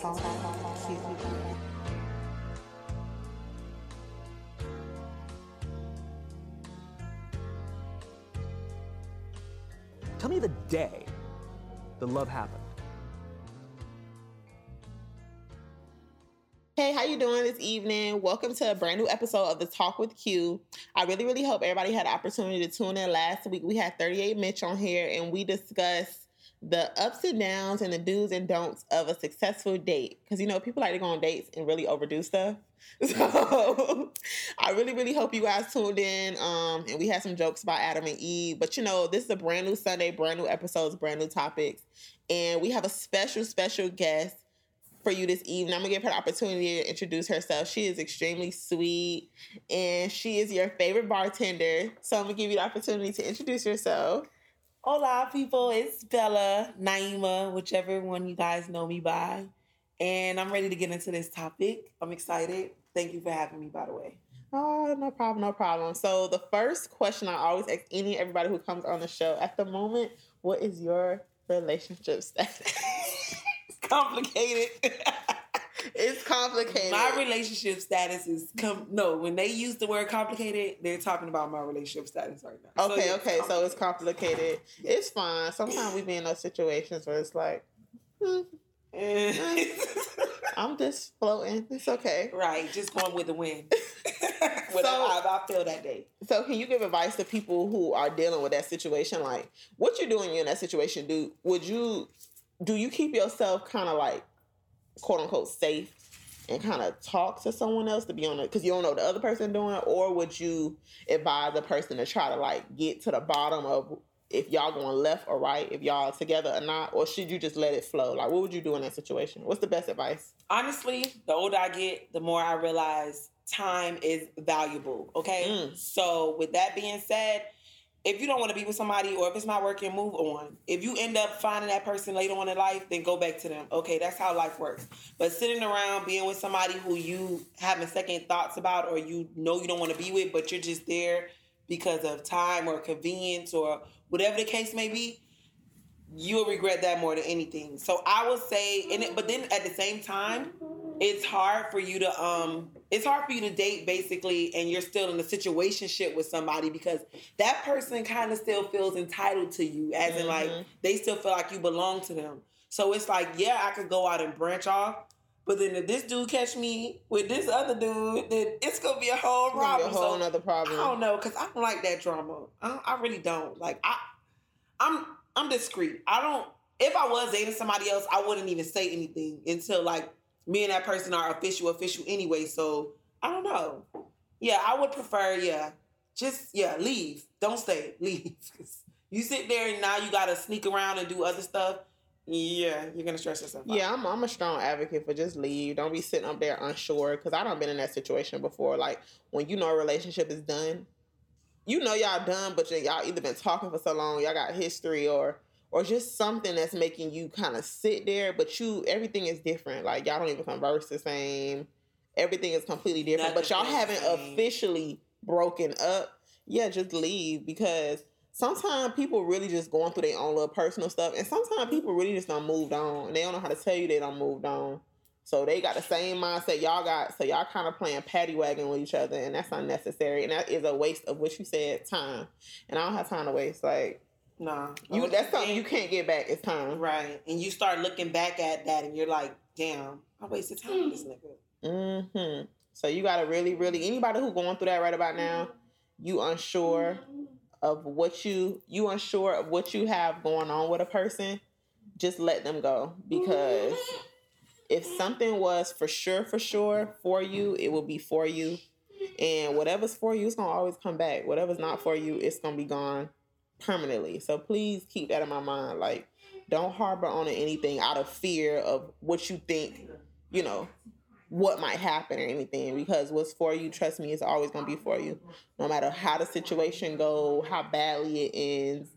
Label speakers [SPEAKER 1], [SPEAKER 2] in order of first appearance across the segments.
[SPEAKER 1] Tell me the day the love happened.
[SPEAKER 2] Hey, how you doing this evening? Welcome to a brand new episode of the Talk with Q. I really, really hope everybody had the opportunity to tune in last week. We had 38 Mitch on here and we discussed the ups and downs and the do's and don'ts of a successful date. Because you know, people like to go on dates and really overdo stuff. So I really, really hope you guys tuned in. Um, and we had some jokes about Adam and Eve. But you know, this is a brand new Sunday, brand new episodes, brand new topics. And we have a special, special guest for you this evening. I'm gonna give her the opportunity to introduce herself. She is extremely sweet and she is your favorite bartender. So I'm gonna give you the opportunity to introduce yourself.
[SPEAKER 3] Hola, people. It's Bella, Naima, whichever one you guys know me by. And I'm ready to get into this topic. I'm excited. Thank you for having me, by the way.
[SPEAKER 2] Oh, no problem, no problem. So the first question I always ask any everybody who comes on the show at the moment, what is your relationship status?
[SPEAKER 3] it's complicated.
[SPEAKER 2] it's complicated.
[SPEAKER 3] My relationship status is com- no. When they use the word complicated, they're talking about my relationship status right now.
[SPEAKER 2] Okay,
[SPEAKER 3] So, yeah,
[SPEAKER 2] okay, so it's complicated. It's fine. Sometimes we be in those situations where it's like, hmm, I'm just floating. It's okay.
[SPEAKER 3] right, just going with the wind. Whatever
[SPEAKER 2] So-
[SPEAKER 3] I, I feel that day.
[SPEAKER 2] So, can you give advice to people who are dealing with that situation? Like, what you doing in that situation? Do would you do you keep yourself kind of like quote unquote safe and kind of talk to someone else to be on it because you don't know what the other person doing, or would you advise a person to try to like get to the bottom of if y'all going left or right, if y'all together or not, or should you just let it flow? Like, what would you do in that situation? What's the best advice?
[SPEAKER 3] honestly, the older I get, the more I realize time is valuable. Okay.
[SPEAKER 2] Mm.
[SPEAKER 3] So, with that being said, if you don't want to be with somebody or if it's not working, move on. If you end up finding that person later on in life, then go back to them. Okay, that's how life works. But sitting around being with somebody who you having second thoughts about or you know you don't want to be with, but you're just there because of time or convenience or whatever the case may be, you'll regret that more than anything. So I would say, and it, but then at the same time, it's hard for you to um, it's hard for you to date basically, and you're still in a situationship with somebody because that person kind of still feels entitled to you, as in like
[SPEAKER 2] Mhm.
[SPEAKER 3] they still feel like you belong to them. So it's like, yeah, I could go out and branch off. But then if this dude catch me with this other dude, then it's gonna be a whole
[SPEAKER 2] It's gonna be
[SPEAKER 3] problem.
[SPEAKER 2] a whole
[SPEAKER 3] So
[SPEAKER 2] nother
[SPEAKER 3] I don't know, cause I don't like that drama. I, I really don't. Like I, I'm I'm discreet. I don't. If I was dating somebody else, I wouldn't even say anything until like me and that person are official, official anyway. So I don't know. Yeah, I would prefer. Yeah, just yeah, leave. Don't stay. leave. you sit there and now you gotta sneak around and do other stuff. Yeah, you're gonna stress yourself. out.
[SPEAKER 2] Yeah, I'm, I'm a strong advocate for just leave. Don't be sitting up there unsure because I don't been in that situation before. Like when you know a relationship is done, you know y'all done, but y'all either been talking for so long, y'all got history, or or just something that's making you kind of sit there. But you, everything is different. Like y'all don't even converse the same. Everything is completely different. but y'all haven't
[SPEAKER 3] same.
[SPEAKER 2] officially broken up. Yeah, just leave because sometimes people really just going through their own little personal stuff, and sometimes people really just don't moved on, and they don't know how to tell you they don't moved on. So they got the same mindset y'all got. So y'all kind of playing patty wagon with each other, and that's unnecessary, and that is a waste of what you said, time. And I don't have time to waste. Like
[SPEAKER 3] Nah,
[SPEAKER 2] you,
[SPEAKER 3] Oh,
[SPEAKER 2] that's something
[SPEAKER 3] and-
[SPEAKER 2] you can't get back. It's time.
[SPEAKER 3] Right. And you start looking back at that and you're like, damn, I wasted time with this mm. nigga.
[SPEAKER 2] Mm-hmm. So you gotta really, really anybody who going through that right about now, mm-hmm. you unsure mm-hmm. of what you you unsure of what you have going on with a person, just let them go because mm-hmm. if something was for sure, for sure for you, it will be for you. And whatever's for you, it's gonna always come back. Whatever's not for you, it's gonna be gone permanently. So please keep that in my mind. Like, don't harbor on anything out of fear of what you think, you know, what might happen or anything. Because what's for you, trust me, is always gonna be for you. No matter how the situation go, how badly it ends.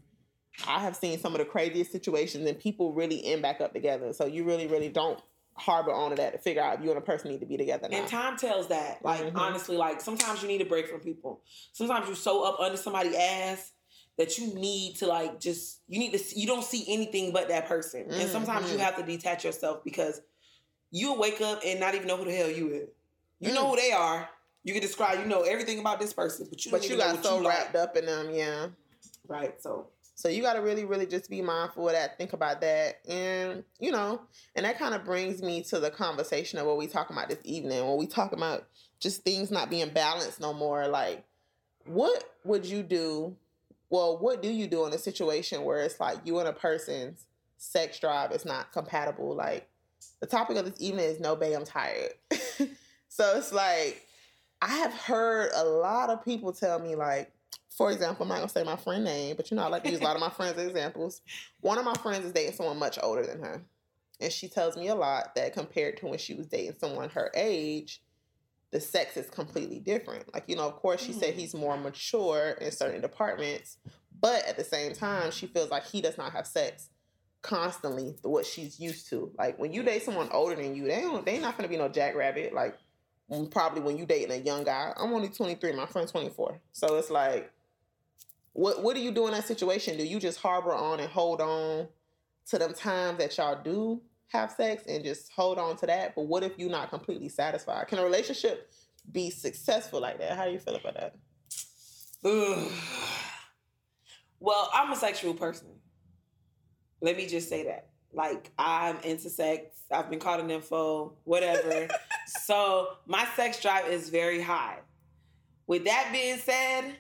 [SPEAKER 2] I have seen some of the craziest situations and people really end back up together. So you really, really don't harbor onto that to figure out if you and a person need to be together now.
[SPEAKER 3] And time tells that. Like,
[SPEAKER 2] Mhm.
[SPEAKER 3] honestly, like sometimes you need a break from people. Sometimes you're so up under somebody's ass that you need to like just you need to see, you don't see anything but that person. And sometimes you
[SPEAKER 2] Mhm.
[SPEAKER 3] have to detach yourself because you'll wake up and not even know who the hell you is. You know
[SPEAKER 2] Mm.
[SPEAKER 3] who they are. You can describe, you know everything about this person, but you
[SPEAKER 2] But you
[SPEAKER 3] know
[SPEAKER 2] got so
[SPEAKER 3] you like.
[SPEAKER 2] wrapped up in them, yeah.
[SPEAKER 3] Right. So
[SPEAKER 2] So you got to really, really just be mindful of that. Think about that, and you know, and that kind of brings me to the conversation of what we talking about this evening. When we talking about just things not being balanced no more, like what would you do? Well, what do you do in a situation where it's like you and a person's sex drive is not compatible? Like the topic of this evening is no, babe, I'm tired. so it's like I have heard a lot of people tell me like for example, I'm not gonna say my friend name, but you know I like to use a lot of my friends examples. One of my friends is dating someone much older than her, and she tells me a lot that compared to when she was dating someone her age, the sex is completely different. Like you know, of course, she said mm-hmm. he's more mature in certain departments, but at the same time, she feels like he does not have sex constantly what she's used to. Like when you date someone older than you, they don't they not gonna be no jackrabbit. Like mm, probably when you dating a young guy. I'm only 23, my friend's 24, so it's like what what do you do in that situation? Do you just harbor on and hold on to them times that y'all do have sex and just hold on to that? But what if you're not completely satisfied? Can a relationship be successful like that? How do you feel about that?
[SPEAKER 3] Ugh. Well, I'm a sexual person. Let me just say that. Like, I'm into sex. I've been caught a nympho, whatever. so, my sex drive is very high. With that being said,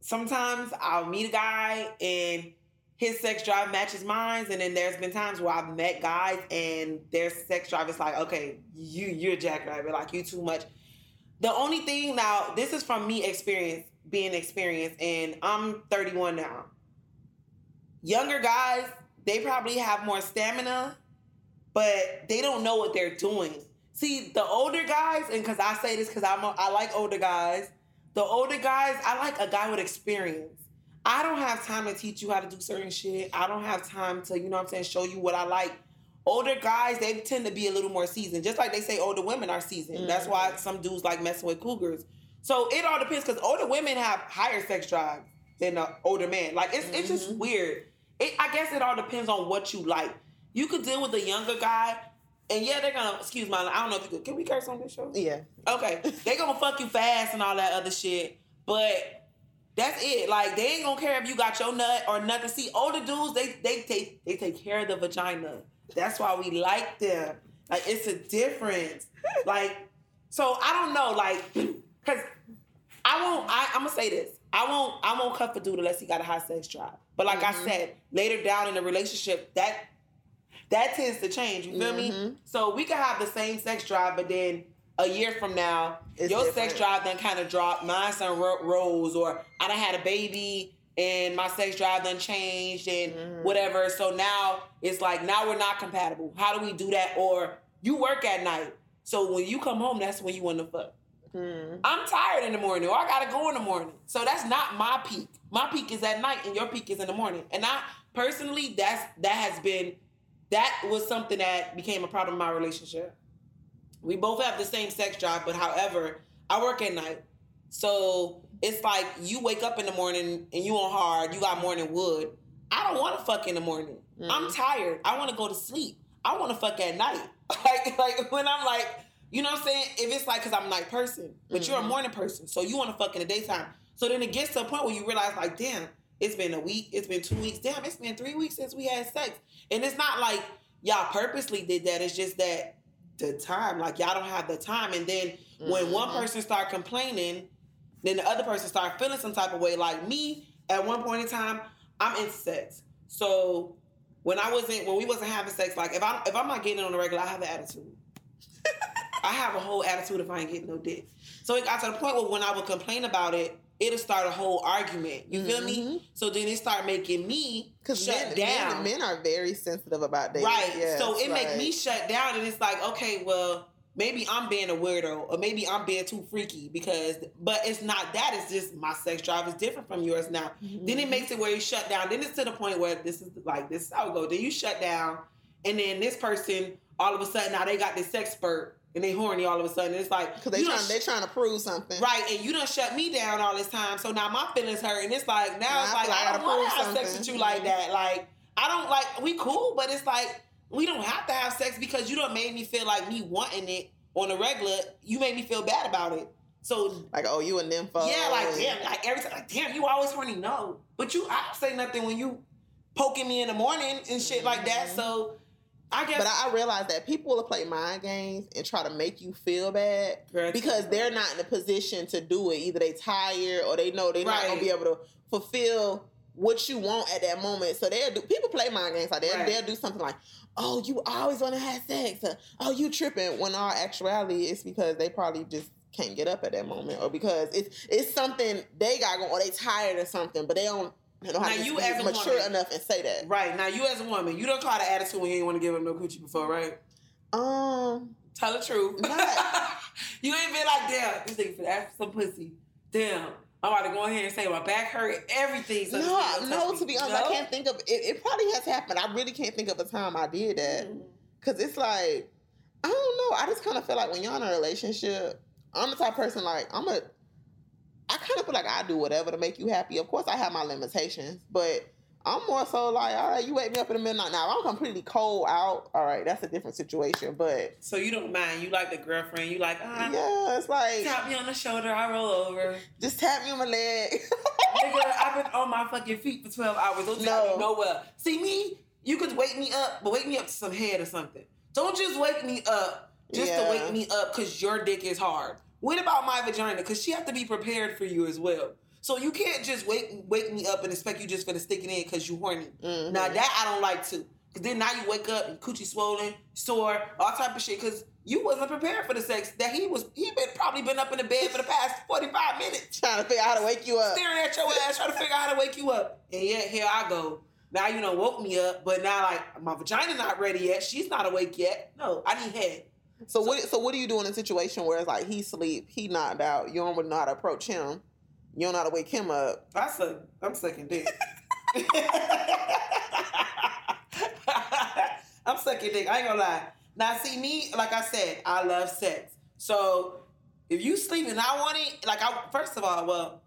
[SPEAKER 3] sometimes I'll meet a guy and his sex drive matches mine. And then there's been times where I've met guys and their sex drive is like, okay, you, you're jackrabbit. Like, you too much. The only thing now, this is from me experience, being experienced, and I'm 31 now. Younger guys, they probably have more stamina, but they don't know what they're doing. See, the older guys, and because I say this because I'm a, I like older guys. The older guys, I like a guy with experience. I don't have time to teach you how to do certain shit. I don't have time to, you know what I'm saying, show you what I like. Older guys, they tend to be a little more seasoned. Just like they say older women are seasoned. That's why mm-hmm. some dudes like messing with cougars. So it all depends because older women have higher sex drive than an older man. Like it's it's just mm-hmm. weird. It, I guess it all depends on what you like. You could deal with a younger guy, and yeah, they're gonna excuse my. I don't know if you could. Can we curse on this show?
[SPEAKER 2] Yeah.
[SPEAKER 3] Okay, they gonna fuck you fast and all that other shit, but that's it. Like they ain't gonna care if you got your nut or nothing. See, older dudes, they they take they take care of the vagina. That's why we like them. Like it's a difference. Like so, I don't know. Like, cause I won't. I, I'm gonna say this. I won't. I won't cuff a dude unless he got a high sex drive. But like I mm-hmm. said, later down in the relationship, that that tends to change. You feel me? Mm-hmm. So we could have the same sex drive, but then a year from now,
[SPEAKER 2] It's
[SPEAKER 3] your
[SPEAKER 2] different.
[SPEAKER 3] sex drive done kind of dropped. Mine some ro- rose, or I done had a baby and my sex drive done changed and
[SPEAKER 2] Mm-hmm.
[SPEAKER 3] whatever. So now it's like now we're not compatible. How do we do that? Or you work at night, so when you come home, that's when you want to fuck.
[SPEAKER 2] Hmm.
[SPEAKER 3] I'm tired in the morning, or I gotta go in the morning. So that's not my peak. My peak is at night, and your peak is in the morning. And I personally, that's that has been that was something that became a problem in my relationship. We both have the same sex drive, but however, I work at night. So it's like you wake up in the morning and you on hard, you got morning wood. I don't want to fuck in the morning. Mm. I'm tired. I want to go to sleep. I want to fuck at night. Like like when I'm like, you know what I'm saying? If it's like because I'm a night person, but you're a mm-hmm. morning person, so you want to fuck in the daytime. So then it gets to a point where you realize like, damn, it's been a week, it's been two weeks, damn, it's been three weeks since we had sex, and it's not like y'all purposely did that. It's just that the time, like y'all don't have the time, and then when one mm-hmm. person start complaining, then the other person start feeling some type of way. Like me, at one point in time, I'm into sex. So when I wasn't, when we wasn't having sex, like if I'm if I'm not getting it on the regular, I have an attitude. I have a whole attitude if I ain't getting no dick. So it got to the point where when I would complain about it, it'll start a whole argument. You feel me? Mm-hmm. So then it start making me shut
[SPEAKER 2] men,
[SPEAKER 3] down.
[SPEAKER 2] men, men are very sensitive about dating.
[SPEAKER 3] Right.
[SPEAKER 2] Yes,
[SPEAKER 3] so it make me shut down, and it's like, okay, well, maybe I'm being a weirdo, or maybe I'm being too freaky because, but it's not that. It's just my sex drive is different from yours now. Then it mm-hmm. makes it where you shut down. Then it's to the point where this is like this is how it go. Then you shut down, and then this person all of a sudden now they got this sex spurt and they horny all of a sudden. It's like
[SPEAKER 2] Because they trying,
[SPEAKER 3] done
[SPEAKER 2] they trying to prove something.
[SPEAKER 3] Right, and you done shut me down all this time, so now my feelings hurt, and it's like now
[SPEAKER 2] Now
[SPEAKER 3] it's
[SPEAKER 2] I
[SPEAKER 3] like
[SPEAKER 2] like I
[SPEAKER 3] don't
[SPEAKER 2] gotta
[SPEAKER 3] want to
[SPEAKER 2] prove
[SPEAKER 3] have sex with you like that. Like I don't like we cool, but it's like we don't have to have sex because you don't made me feel like me wanting it on a regular. You made me feel bad about it. So
[SPEAKER 2] Like, oh, you a nympho.
[SPEAKER 3] yeah, like damn, like every time, like damn, you always horny. No, but you, I don't say nothing when you poking me in the morning and shit like that. Mm-hmm. So I guess.
[SPEAKER 2] But I, I realize that people will play mind games and try to make you feel bad because they're not in a position to do it. Either they tired or they know they're not gonna be able to fulfill what you want at that moment. So they'll do. People play mind games like that.
[SPEAKER 3] Right.
[SPEAKER 2] They'll do something like, "Oh, you always want to have sex," or, "Oh, you tripping." When all actuality, it's because they probably just can't get up at that moment, or because it's it's something they got going, or they tired or something, but they don't.
[SPEAKER 3] Now you as a
[SPEAKER 2] mature
[SPEAKER 3] woman-
[SPEAKER 2] enough and say that.
[SPEAKER 3] right now, you as a woman, you don't call the attitude when you ain't want to give him no coochie before, right?
[SPEAKER 2] Um,
[SPEAKER 3] Tell the truth. You ain't been like, damn, this nigga for ask for some pussy. Damn, I'm about to go here and say my back hurt, everything. So
[SPEAKER 2] no, no. To be honest, I can't think of it. It probably has happened. I really can't think of a time I did that.
[SPEAKER 3] Mm.
[SPEAKER 2] Cause it's like, I don't know. I just kind of feel like when you're in a relationship, I'm the type of person like I'm a. I kind of feel like I do whatever to make you happy. Of course, I have my limitations, but I'm more so like, all right, you wake me up in the midnight. Now, I'm completely cold out. All right, that's a different situation. But
[SPEAKER 3] So you don't mind. You like the girlfriend. You like, ah,
[SPEAKER 2] yeah, it's like
[SPEAKER 3] tap me on the shoulder. I roll over.
[SPEAKER 2] just tap me on my leg.
[SPEAKER 3] Nigga, I've been on my fucking feet for 12 hours. Don't tell
[SPEAKER 2] No.
[SPEAKER 3] me nowhere. See me? You could wake me up, but wake me up to some head or something. Don't just wake me up just to wake me up because your dick is hard. What about my vagina? Because she have to be prepared for you as well. So you can't just wake wake me up and expect you just gonna stick it in because you horny.
[SPEAKER 2] Mhm.
[SPEAKER 3] Now that I don't like to. Cause then now you wake up and coochie swollen, sore, all type of shit. Cause you wasn't prepared for the sex that he was. He been probably been up in the bed for the past forty five minutes
[SPEAKER 2] Trying to figure out how to wake you up.
[SPEAKER 3] staring at your ass, trying to figure out how to wake you up. And yet here I go. Now you know woke me up, but now like my vagina not ready yet. She's not awake yet. No, I need head.
[SPEAKER 2] So, what? So what do you do in a situation where it's like he sleep, he knocked out, you don't know how to approach him, you don't know how to wake him up.
[SPEAKER 3] I suck. I'm sucking dick. I'm sucking dick. I ain't gonna lie. Now, see me, like I said, I love sex. So if you sleep and I want it, like I first of all, well,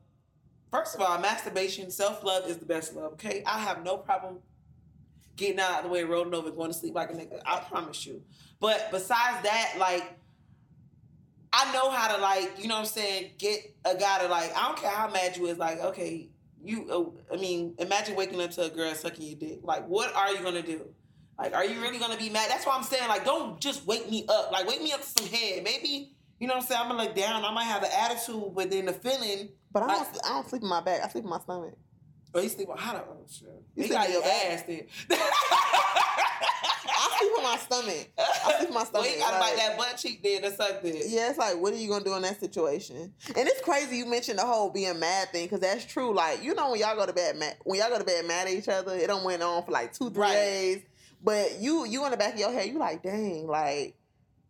[SPEAKER 3] first of all, masturbation, self love is the best love. Okay, I have no problem getting out of the way, rolling over, going to sleep like a nigga. I promise you. But besides that, like. I know how to like, you know what I'm saying, get a guy to like, I don't care how mad you is, like, okay, you, uh, I mean, imagine waking up to a girl sucking your dick. Like, what are you gonna do? Like, are you really gonna be mad? That's why I'm saying, like, don't just wake me up. Like, wake me up to some head. Maybe, you know what I'm saying, I'm gonna look down, I might have an attitude, but then the feeling,
[SPEAKER 2] But I don't,
[SPEAKER 3] Like-
[SPEAKER 2] I don't sleep in my back. I sleep in my stomach.
[SPEAKER 3] Oh, you sleep on, how do, oh, shit.
[SPEAKER 2] You sleep
[SPEAKER 3] got your
[SPEAKER 2] back?
[SPEAKER 3] ass then.
[SPEAKER 2] I sleep on my stomach. I sleep in my
[SPEAKER 3] Well,
[SPEAKER 2] stomach.
[SPEAKER 3] you gotta
[SPEAKER 2] like-
[SPEAKER 3] bite that butt cheek then or something.
[SPEAKER 2] Yeah, it's like, what are you gonna do in that situation? And it's crazy you mentioned the whole being mad thing because that's true. Like, you know, when y'all go to bed mad, when y'all go to bed mad at each other, it don't went on for like two, three
[SPEAKER 3] Right.
[SPEAKER 2] days. But you, you in the back of your head, you like, dang, like.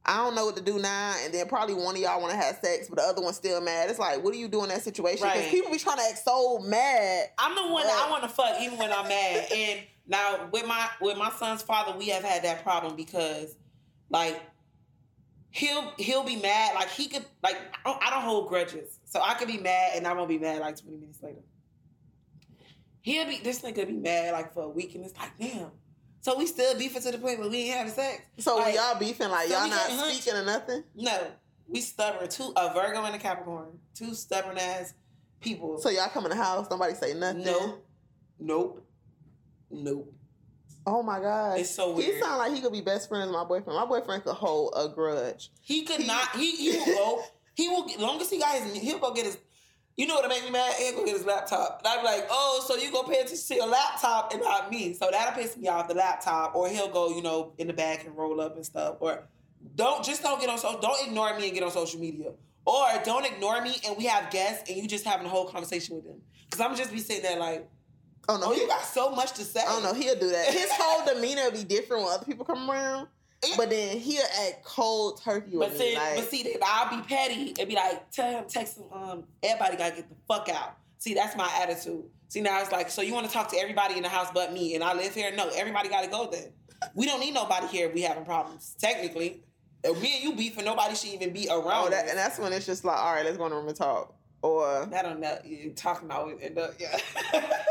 [SPEAKER 2] I don't know what to do now, and then probably one of y'all want to have sex, but the other one's still mad. It's like, what do you do in that situation? Because
[SPEAKER 3] Right.
[SPEAKER 2] people be trying to act so mad.
[SPEAKER 3] I'm the one that I want to fuck even when I'm mad. And now with my with my son's father, we have had that problem because like he'll he'll be mad. Like he could like I don't, I don't hold grudges, so I could be mad and I won't be mad like 20 minutes later. He'll be this nigga be mad like for a week, and it's like damn. So we still beefing to the point where we ain't having sex.
[SPEAKER 2] So
[SPEAKER 3] Like,
[SPEAKER 2] y'all beefing, like
[SPEAKER 3] so
[SPEAKER 2] y'all not speaking or nothing.
[SPEAKER 3] No, we stubborn. Two a Virgo and a Capricorn. Two stubborn ass people.
[SPEAKER 2] So y'all come in the house, nobody say nothing.
[SPEAKER 3] nope, nope, nope.
[SPEAKER 2] Oh my god.
[SPEAKER 3] It's so weird.
[SPEAKER 2] He sound like he could be best friends with my boyfriend. My boyfriend could hold a grudge.
[SPEAKER 3] He could
[SPEAKER 2] He-
[SPEAKER 3] not. He he will go. He will. As long as he got his, he'll go get his. You know what'll make me mad? He'll go get his laptop. And I'm like, oh, so you go pay attention to your laptop and not me. So that'll piss me off. The laptop, or he'll go, you know, in the back and roll up and stuff. Or don't just don't get on social don't ignore me and get on social media. Or don't ignore me and we have guests and you just having a whole conversation with them. Cause I'm just be sitting there like,
[SPEAKER 2] Oh no,
[SPEAKER 3] oh,
[SPEAKER 2] he,
[SPEAKER 3] you got so much to say.
[SPEAKER 2] Oh don't. He'll do that. His whole demeanor will be different when other people come around. But then he'll act cold turkey with
[SPEAKER 3] But
[SPEAKER 2] me.
[SPEAKER 3] see,
[SPEAKER 2] like,
[SPEAKER 3] but see, then I'll be petty and be like, tell him, text him, um, everybody gotta get the fuck out. See, that's my attitude. See, now it's like, so you want to talk to everybody in the house but me, and I live here? No, everybody gotta go then. We don't need nobody here if we having problems. Technically, if me and you beef, and nobody should even be around.
[SPEAKER 2] oh, that, and that's when it's just like, all right, let's go in the room and talk. Or
[SPEAKER 3] that don't know. You talking about it, end up, yeah.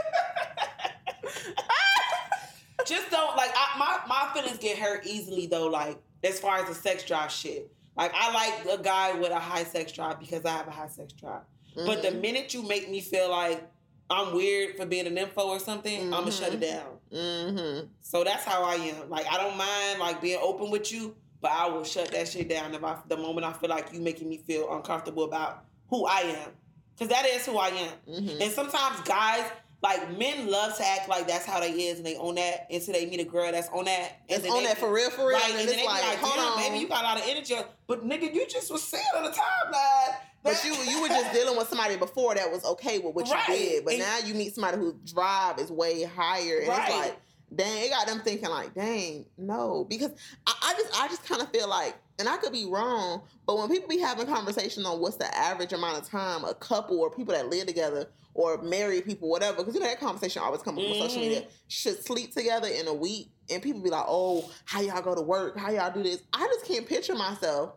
[SPEAKER 3] Just don't like I, my my feelings get hurt easily though. Like as far as the sex drive shit. Like I like a guy with a high sex drive because I have a high sex drive. But the
[SPEAKER 2] Mhm.
[SPEAKER 3] minute you make me feel like I'm weird for being a nympho or something, I'm gonna shut it down.
[SPEAKER 2] Mhm.
[SPEAKER 3] So that's how I am. Like I don't mind like being open with you, but I will shut that shit down if I the moment I feel like you making me feel uncomfortable about who I am, because that is who I am.
[SPEAKER 2] Mhm.
[SPEAKER 3] And sometimes guys, like men, love to act like that's how they is, and they own that And until they meet a girl that's on that. And
[SPEAKER 2] It's on that for real, for real.
[SPEAKER 3] Right,
[SPEAKER 2] and,
[SPEAKER 3] and,
[SPEAKER 2] it's
[SPEAKER 3] then they
[SPEAKER 2] like,
[SPEAKER 3] be like,
[SPEAKER 2] hold on.
[SPEAKER 3] baby, you got a lot of energy. But nigga, you just was saying on the timeline.
[SPEAKER 2] But you you were just dealing with somebody before that was okay with what
[SPEAKER 3] Right.
[SPEAKER 2] you did, but
[SPEAKER 3] And-
[SPEAKER 2] now you meet somebody whose drive is way higher, and
[SPEAKER 3] Right.
[SPEAKER 2] it's like, dang, it got them thinking like, dang, no, because I, I just I just kind of feel like, and I could be wrong, but when people be having conversation on what's the average amount of time a couple or people that live together or married people, whatever, because you know that conversation always comes up on social media, mm-hmm. should sleep together in a week, and people be like, oh, how y'all go to work, how y'all do this, I just can't picture myself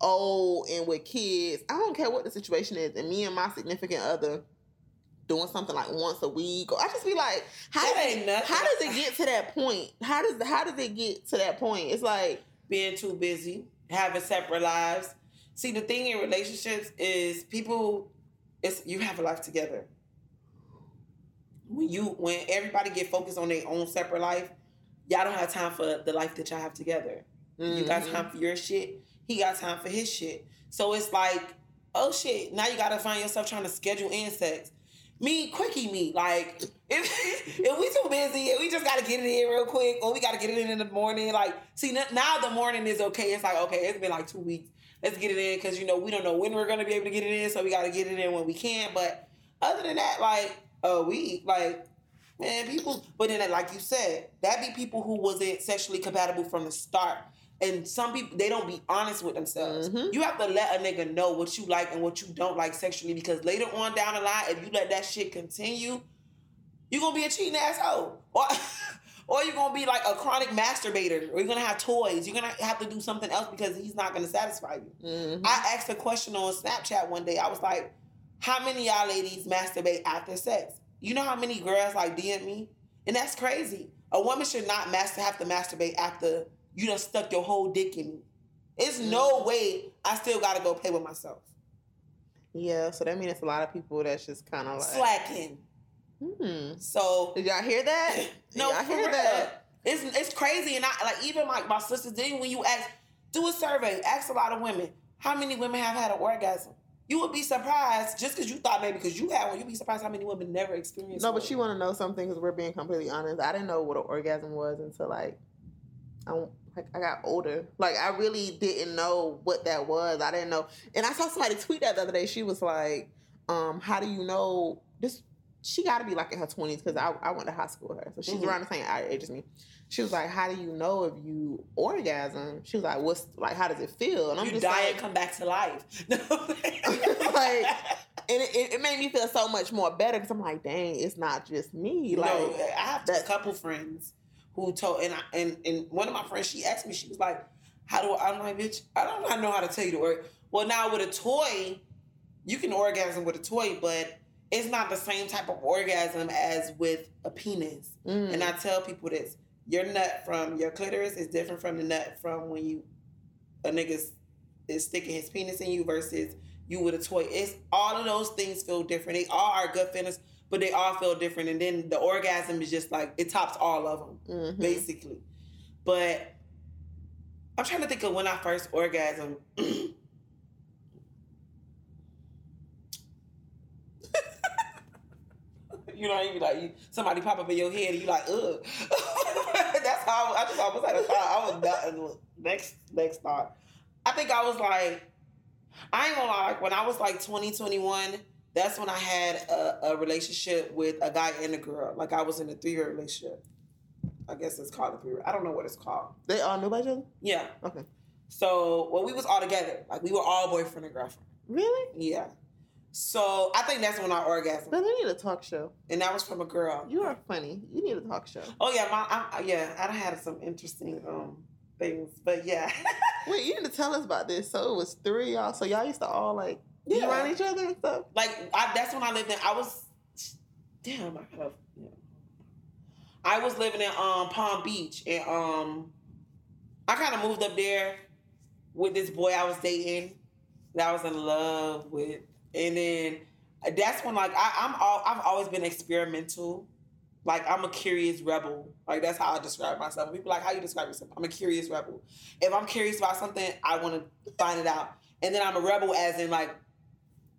[SPEAKER 2] old and with kids. I don't care what the situation is, and me and my significant other doing something like once a week. Or I just be like, how
[SPEAKER 3] That
[SPEAKER 2] does
[SPEAKER 3] ain't
[SPEAKER 2] it,
[SPEAKER 3] nothing.
[SPEAKER 2] how does it get to that point? How does how does it get to that point? It's like
[SPEAKER 3] being too busy, having separate lives. See, the thing in relationships is people, it's you have a life together. When you when everybody get focused on their own separate life, y'all don't have time for the life that y'all have together. You got
[SPEAKER 2] mhm.
[SPEAKER 3] time for your shit. He got time for his shit. So it's like, oh shit. Now you gotta find yourself trying to schedule in sex. Me, quickie me. Like if if we too busy and we just gotta get it in real quick, or we gotta get it in in the morning. Like, see now the morning is okay. It's like okay, it's been like two weeks. Let's get it in because you know we don't know when we're gonna be able to get it in, so we gotta get it in when we can. But other than that, like a week, like man, people. But then, like you said, that be people who wasn't sexually compatible from the start. And some people they don't be honest with themselves.
[SPEAKER 2] Mhm.
[SPEAKER 3] You have to let a nigga know what you like and what you don't like sexually because later on down the line, if you let that shit continue, you're gonna be a cheating asshole. Or or you're gonna be like a chronic masturbator, or you're gonna have toys. You're gonna have to do something else because he's not gonna satisfy you.
[SPEAKER 2] Mhm.
[SPEAKER 3] I asked a question on Snapchat one day. I was like, "How many of y'all ladies masturbate after sex?" You know how many girls like DM me, and that's crazy. A woman should not master have to masturbate after you done stuck your whole dick in me. It's no way I still gotta go play with myself.
[SPEAKER 2] yeah. So that means it's a lot of people that's just kind of like,
[SPEAKER 3] Slacking.
[SPEAKER 2] hmm.
[SPEAKER 3] So
[SPEAKER 2] Did y'all hear that?
[SPEAKER 3] No,
[SPEAKER 2] y'all hear
[SPEAKER 3] real.
[SPEAKER 2] that?
[SPEAKER 3] It's it's crazy, and I like even like my sisters. Then when you ask, do a survey, ask a lot of women, how many women have had an orgasm? You would be surprised just because you thought maybe because you had one, you'd be surprised how many women never experienced.
[SPEAKER 2] No,
[SPEAKER 3] one.
[SPEAKER 2] but you want to know something because we're being completely honest. I didn't know what an orgasm was until like I like I got older. Like I really didn't know what that was. I didn't know. And I saw somebody tweet that the other day. She was like, um, "How do you know this?" She got to be like in her twenties because I, I went to high school with her, so she's
[SPEAKER 3] Mhm.
[SPEAKER 2] around the same age as me. She was like, "How do you know if you orgasm?" She was like, "What's like? How does it feel?" And I'm just like,
[SPEAKER 3] you
[SPEAKER 2] just
[SPEAKER 3] die
[SPEAKER 2] like,
[SPEAKER 3] and come back to life. No.
[SPEAKER 2] Like, and it, it, made me feel so much more better because I'm like, dang, it's not just me. Like,
[SPEAKER 3] no, I have a
[SPEAKER 2] that-
[SPEAKER 3] couple friends who told, and I, and and one of my friends, she asked me, she was like, "How do I?" I'm like, "Bitch, I don't I know how to tell you the word." Well, now with a toy, you can orgasm with a toy, but it's not the same type of orgasm as with a penis.
[SPEAKER 2] mm,
[SPEAKER 3] And I tell people this: your nut from your clitoris is different from the nut from when you a nigga is sticking his penis in you versus you with a toy. It's all of those things feel different. They all are good feelings, but they all feel different. And then the orgasm is just like it tops all of them,
[SPEAKER 2] mhm.
[SPEAKER 3] basically. But I'm trying to think of when I first orgasm. You know, you be like, you, somebody pop up in your head, and you like, ugh. That's how I, I just almost had a thought. I was not, next next thought. I think I was like, I ain't gonna lie. Like when I was like 20, 21, that's when I had a, a relationship with a guy and a girl. Like I was in a three year relationship. I guess it's called a three year. I don't know what it's called.
[SPEAKER 2] They all knew each other.
[SPEAKER 3] Yeah.
[SPEAKER 2] Okay.
[SPEAKER 3] So well, we was all together. Like we were all boyfriend and girlfriend.
[SPEAKER 2] Really?
[SPEAKER 3] Yeah. So I think that's when I orgasmed,
[SPEAKER 2] But they need a talk show.
[SPEAKER 3] and that was from a girl.
[SPEAKER 2] You are funny. You need a talk show.
[SPEAKER 3] Oh yeah, my I, yeah, I had some interesting um things, but yeah,
[SPEAKER 2] Wait, you need to tell us about this. So it was three y'all. So y'all used to all like
[SPEAKER 3] Yeah.
[SPEAKER 2] around each other and stuff.
[SPEAKER 3] like I, that's when I lived in. I was damn, I gotta. Yeah. I was living in um Palm Beach and um I kind of moved up there with this boy I was dating that I was in love with, and then that's when like I, I'm all I've always been experimental. Like I'm a curious rebel. Like that's how I describe myself. People like how you describe yourself. I'm a curious rebel. If I'm curious about something, I want to find it out. And then I'm a rebel as in like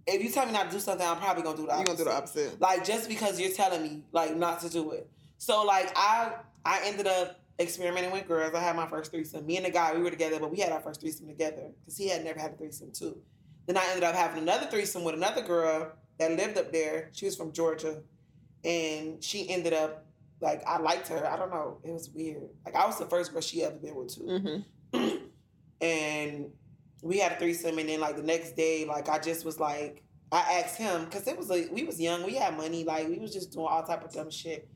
[SPEAKER 3] if you tell me not to do something, I'm probably gonna do the
[SPEAKER 2] You're
[SPEAKER 3] opposite.
[SPEAKER 2] gonna do the opposite.
[SPEAKER 3] Like just because you're telling me like not to do it. So like I I ended up experimenting with girls. I had my first threesome. Me and the guy we were together, but we had our first threesome together because he had never had a threesome too. Then I ended up having another threesome with another girl that lived up there. She was from Georgia, and she ended up like I liked her. I don't know. It was weird. Like I was the first girl she ever been with too
[SPEAKER 2] Mm-hmm.
[SPEAKER 3] and we had a threesome and then like the next day like i just was like i asked him because it was like we was young we had money like we was just doing all type of dumb shit.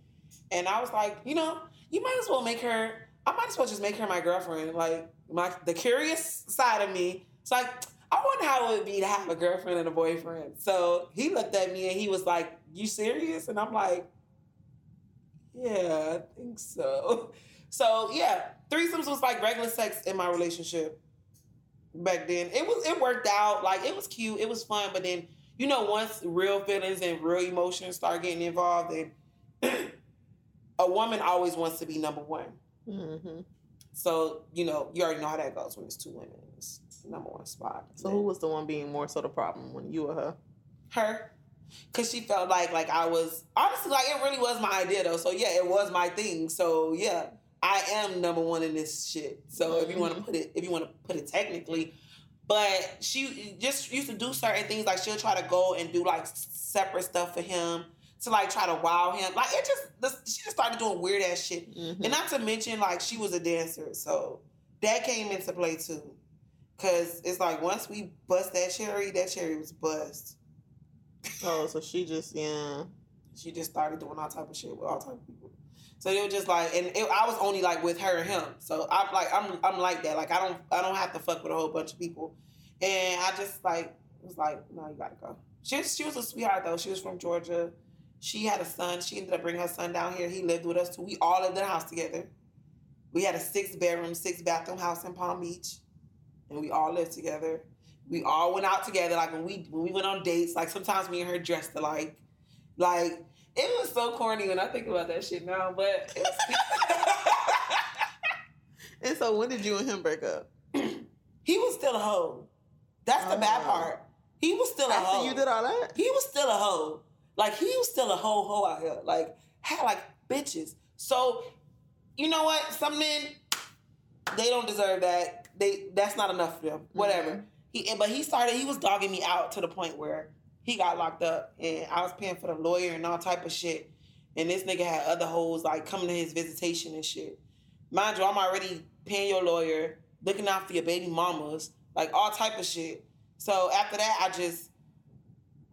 [SPEAKER 3] And i was like you know you might as well make her i might as well just make her my girlfriend like my the curious side of me. It's like i wonder how it would be to have a girlfriend and a boyfriend. So he looked at me and he was like you serious? And i'm like yeah i think so. So yeah threesomes was like regular sex in my relationship back then. It was it worked out. Like it was cute. It was fun. But then you know once real feelings and real emotions start getting involved, then a woman always wants to be number one.
[SPEAKER 2] Mm-hmm.
[SPEAKER 3] So you know you already know how that goes when it's two women. It's number one spot.
[SPEAKER 2] So who was the one being more so the problem when you or her?
[SPEAKER 3] her? Cause she felt like like I was honestly like it really was my idea though. So yeah, it was my thing. So yeah, I am number one in this shit. So if you want to put it, if you want to put it technically, but she just used to do certain things like she'll try to go and do like separate stuff for him to like try to wow him. Like it just she just started doing weird ass shit.
[SPEAKER 2] Mhm.
[SPEAKER 3] And not to mention like she was a dancer, so that came into play too. Cause it's like once we bust that cherry, that cherry was bust.
[SPEAKER 2] Oh, so she just yeah.
[SPEAKER 3] she just started doing all type of shit with all type of people. So it was just like, and it, I was only like with her and him. So I'm like, I'm I'm like that. Like I don't I don't have to fuck with a whole bunch of people. And I just like was like, no, you gotta go. She was, she was a sweetheart though. She was from Georgia. She had a son. She ended up bringing her son down here. He lived with us too. We all lived in a house together. We had a six bedroom, six bathroom house in Palm Beach, and we all lived together. We all went out together. Like when we when we went on dates, like sometimes me and her dressed alike. Like it was so corny when I think about that shit now, but it was-
[SPEAKER 2] And so when did you and him break up?
[SPEAKER 3] he was still a hoe. That's the bad
[SPEAKER 2] Oh.
[SPEAKER 3] part. He was still a hoe.
[SPEAKER 2] After you did all that?
[SPEAKER 3] he was still a hoe. Like he was still a hoe hoe out here. Like had like bitches. So you know what? Some men they don't deserve that. They that's not enough for them. Whatever. Mm-hmm. He but he started. He was dogging me out to the point where he got locked up, and I was paying for the lawyer and all type of shit. And this nigga had other hoes like coming to his visitation and shit. Mind you, I'm already paying your lawyer, looking out for your baby mamas, like all type of shit. So after that, I just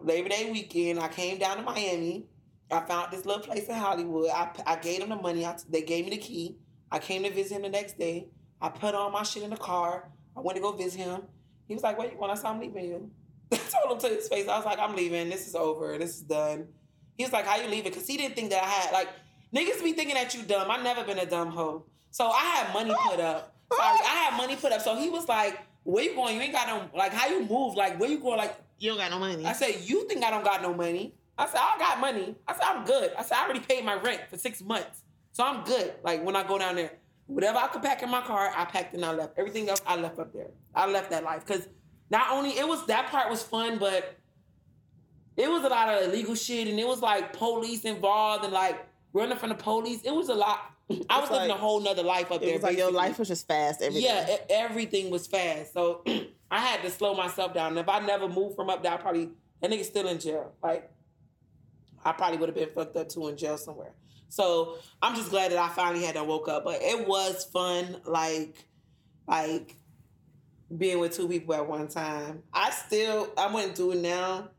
[SPEAKER 3] Labor Day weekend, I came down to Miami. I found this little place in Hollywood. I, I gave them the money. I, they gave me the key. I came to visit him the next day. I put all my shit in the car. I went to go visit him. He was like, "Where you going?" I said, "I'm leaving you." I told him to his face. I was like, "I'm leaving. This is over. This is done." He was like, "How you leaving?" Because he didn't think that I had like niggas be thinking that you dumb. I never been a dumb hoe. So I had money put up. Sorry, I had money put up. So he was like, "Where you going? You ain't got no like. How you move? Like where you going? Like
[SPEAKER 2] You don't got no money.
[SPEAKER 3] I said, You think I don't got no money? I said, I got money. I said, I'm good. I said, I already paid my rent for six months. So I'm good. Like when I go down there, whatever I could pack in my car, I packed and I left. Everything else I left up there. I left that life. Cause not only it was that part was fun, but it was a lot of illegal shit and it was like police involved and like running from the police. It was a lot. I was
[SPEAKER 2] like-
[SPEAKER 3] living a whole nother life up
[SPEAKER 2] it
[SPEAKER 3] there.
[SPEAKER 2] was like your life was just fast.
[SPEAKER 3] Yeah, everything was fast. So I had to slow myself down. If I never moved from up there, I probably that nigga still in jail. Like I probably would have been fucked up too in jail somewhere. So I'm just glad that I finally had to woke up. But it was fun, like like being with two people at one time. I still I wouldn't do it now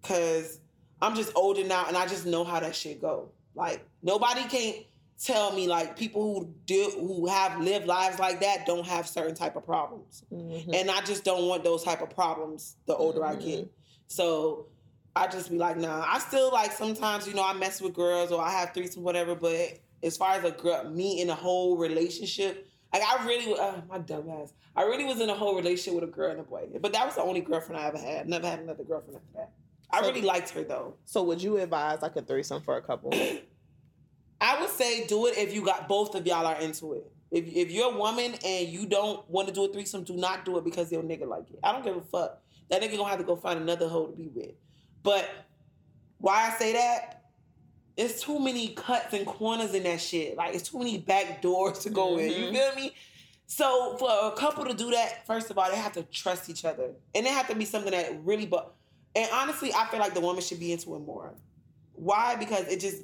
[SPEAKER 3] because I'm just older now and I just know how that shit go. Like nobody can't tell me like people who do who have lived lives like that don't have certain type of problems.
[SPEAKER 2] Mhm.
[SPEAKER 3] And I just don't want those type of problems the older I
[SPEAKER 2] Mhm.
[SPEAKER 3] get. So I just be like, nah. I still like sometimes, you know, I mess with girls or I have threesome, whatever. But as far as a girl, me in a whole relationship, like I really, uh, my dumb ass, I really was in a whole relationship with a girl and a boy. But that was the only girlfriend I ever had. Never had another girlfriend after that. I
[SPEAKER 2] So-
[SPEAKER 3] really liked her though.
[SPEAKER 2] So would you advise like a threesome for a couple?
[SPEAKER 3] I would say do it if you got both of y'all are into it. If if you're a woman and you don't want to do a threesome, do not do it because your nigga like it. I don't give a fuck. That nigga gonna have to go find another hoe to be with. But why I say that? It's too many cuts and corners in that shit. Like it's too many back doors to go in. You
[SPEAKER 2] Mhm.
[SPEAKER 3] feel me? So for a couple to do that, first of all, they have to trust each other, and it have to be something that really. But and honestly, I feel like the woman should be into it more. Why? Because it just.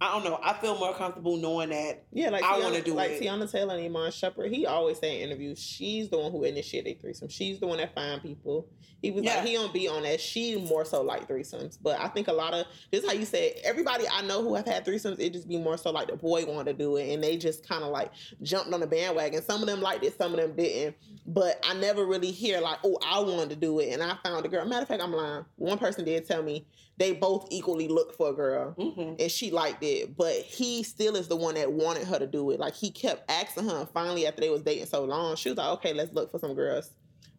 [SPEAKER 3] I don't know. I feel more comfortable knowing that
[SPEAKER 2] Yeah, like
[SPEAKER 3] I wanna do it.
[SPEAKER 2] like
[SPEAKER 3] it.
[SPEAKER 2] Teyana Taylor and Iman Shumpert. He always say in interviews, she's the one who initiated threesome. She's the one that find people. He was
[SPEAKER 3] Yeah.
[SPEAKER 2] like, he don't be on that. She more so like threesomes. But I think a lot of just how you said, everybody I know who have had threesomes, it just be more so like the boy wanted to do it, and they just kind of like jumped on the bandwagon. Some of them liked it, some of them didn't. But I never really hear like, oh, I wanted to do it, and I found a girl. Matter of fact, I'm lying. One person did tell me they both equally looked for a girl
[SPEAKER 3] Mhm.
[SPEAKER 2] and she liked it, but he still is the one that wanted her to do it. Like he kept asking her, and finally, after they was dating so long, she was like, "Okay, let's look for some girls."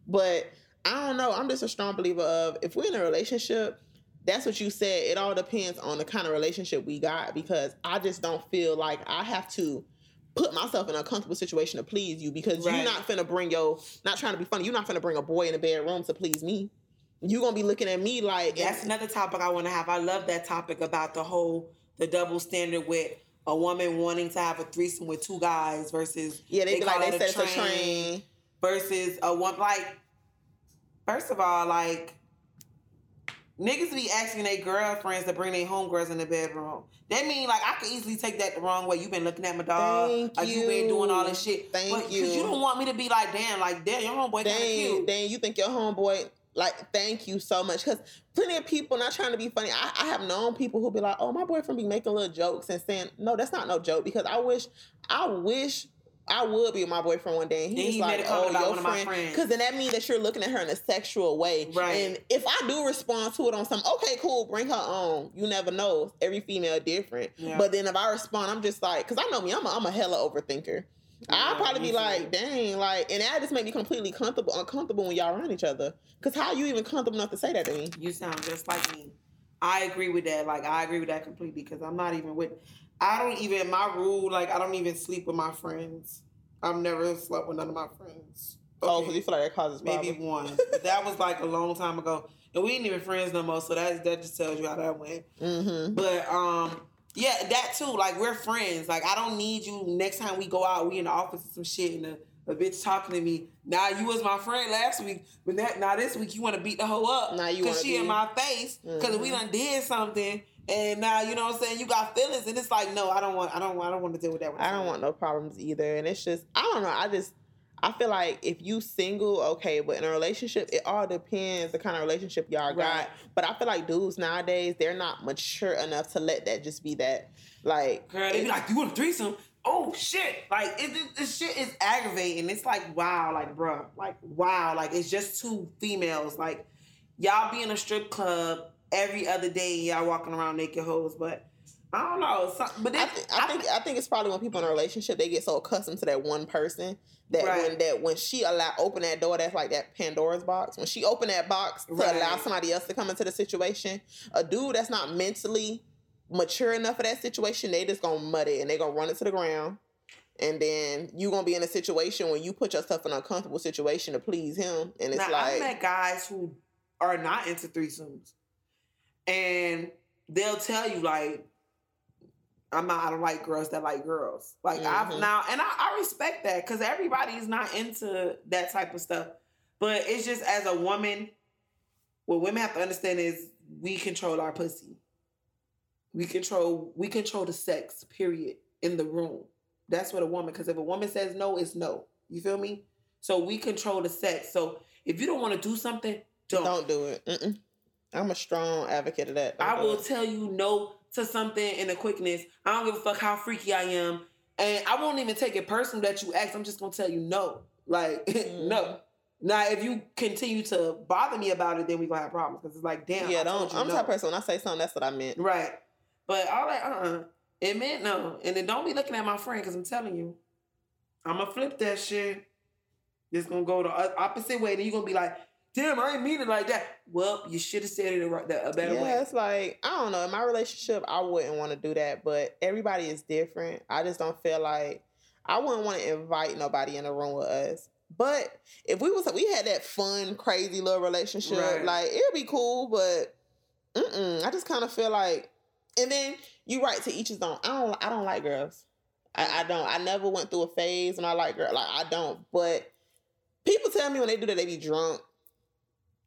[SPEAKER 2] But I don't know. I'm just a strong believer of if we're in a relationship, that's what you said. It all depends on the kind of relationship we got because I just don't feel like I have to put myself in a comfortable situation to please you because you're
[SPEAKER 3] Right.
[SPEAKER 2] not finna bring your not trying to be funny. You're not finna bring a boy in a bedroom to please me. You're gonna be looking at me like
[SPEAKER 3] That's another topic I want to have. I love that topic about the whole the double standard with a woman wanting to have a threesome with two guys versus
[SPEAKER 2] yeah, they, be like they said it's a train.
[SPEAKER 3] versus a one like. First of all, like niggas be asking their girlfriends to bring their homegirls in the bedroom. That mean like I could easily take that the wrong way. You been looking at my dog,
[SPEAKER 2] Thank
[SPEAKER 3] like you. been doing all this shit.
[SPEAKER 2] Thank
[SPEAKER 3] but, you. Cause
[SPEAKER 2] you
[SPEAKER 3] don't want me to be like, damn, like damn, your homeboy kind of cute.
[SPEAKER 2] you think your homeboy like thank you so much because plenty of people not trying to be funny. I, I have known people who be like, "Oh, my boyfriend be making little jokes and saying no, that's not no joke." Because I wish, I wish. I would be my boyfriend one day, and he's
[SPEAKER 3] he
[SPEAKER 2] like,
[SPEAKER 3] made a comment
[SPEAKER 2] "Oh, your
[SPEAKER 3] one of my
[SPEAKER 2] friend," because then that means that you're looking at her in a sexual way.
[SPEAKER 3] Right.
[SPEAKER 2] And if I do respond to it on some, okay, cool, bring her on. You never know. Every female different.
[SPEAKER 3] Yeah.
[SPEAKER 2] But then if I respond, I'm just like, because I know me, I'm a, I'm a hella overthinker. I'll probably be like, dang, like, and that just make me completely comfortable, uncomfortable when y'all around each other. Cause how you even comfortable enough to say that to me?
[SPEAKER 3] You sound just like me. I agree with that. Like I agree with that completely because I'm not even with. I don't even my rule. Like I don't even sleep with my friends. I've never slept with none of my friends.
[SPEAKER 2] Oh, because you feel like that causes
[SPEAKER 3] maybe one. That was like a long time ago, and we ain't even friends no more. So that that just tells you how that went.
[SPEAKER 2] Mm-hmm.
[SPEAKER 3] But um, yeah, that too. Like we're friends. Like I don't need you next time we go out. We in the office or some shit, and a, a bitch talking to me. Now you was my friend last week, but that now this week you want to beat the hoe up
[SPEAKER 2] Now you
[SPEAKER 3] because she
[SPEAKER 2] be-
[SPEAKER 3] in my face because we
[SPEAKER 2] Mhm.
[SPEAKER 3] done did something. And now you know what I'm saying. You got feelings, and it's like, no, I don't want. I don't. I don't want to deal with that.
[SPEAKER 2] I don't want no problems either. And it's just, I don't know. I just, I feel like if you single, okay, but in a relationship, it all depends the kind of relationship y'all
[SPEAKER 3] Right.
[SPEAKER 2] got. But I feel like dudes nowadays, they're not mature enough to let that just be that. Like,
[SPEAKER 3] Girl, they be like, you want a threesome? Oh shit! Like it, it, this shit is aggravating. It's like wow, like bruh, like wow, like it's just two females. Like y'all be in a strip club every other day, y'all walking around naked hoes. But I don't know. Some, but
[SPEAKER 2] I, th- I think I think it's probably when people in a relationship they get so accustomed to that one person that
[SPEAKER 3] Right.
[SPEAKER 2] when that when she allow open that door that's like that Pandora's box when she open that box to
[SPEAKER 3] Right.
[SPEAKER 2] allow somebody else to come into the situation a dude that's not mentally mature enough for that situation they just gonna mud it and they gonna run it to the ground and then you gonna be in a situation when you put yourself in a comfortable situation to please him and it's
[SPEAKER 3] now, I've
[SPEAKER 2] like
[SPEAKER 3] met guys who are not into threesomes, and they'll tell you like. I'm not. I don't like girls that like girls. Like I've
[SPEAKER 2] Mhm.
[SPEAKER 3] now, and I, I respect that because everybody's not into that type of stuff. But it's just as a woman, what women have to understand is we control our pussy. We control. We control the sex. Period. In the room. That's what a woman. Because if a woman says no, it's no. You feel me? So we control the sex. So if you don't want to do something, don't.
[SPEAKER 2] don't do it Mm-mm. I'm a strong advocate of that Don't
[SPEAKER 3] I will
[SPEAKER 2] it.
[SPEAKER 3] tell you no to something in a quickness. I don't give a fuck how freaky I am. And I won't even take it personal that you ask. I'm just gonna tell you no. Like, no. Now, if you continue to bother me about it, then we gonna have problems because it's like, damn.
[SPEAKER 2] yeah,
[SPEAKER 3] I
[SPEAKER 2] don't.
[SPEAKER 3] you
[SPEAKER 2] I'm the
[SPEAKER 3] no.
[SPEAKER 2] type of person when I say something, that's what I meant.
[SPEAKER 3] Right. But I was like, uh uh It meant no. And then don't be looking at my friend because I'm telling you, I'm to flip that shit. It's to go the opposite way. Then you're going to be like, damn, I ain't mean it like that. Well, you should have said it a, a better
[SPEAKER 2] yeah,
[SPEAKER 3] way.
[SPEAKER 2] it's like I don't know. In my relationship, I wouldn't want to do that, but everybody is different. I just don't feel like I wouldn't want to invite nobody in a room with us. But if we was we had that fun, crazy little relationship,
[SPEAKER 3] Right.
[SPEAKER 2] like it'd be cool. But I just kind of feel like, and then you right to each his own. I don't. I don't like girls. I, I don't. I never went through a phase when I like girls. Like I don't. But people tell me when they do that, they be drunk.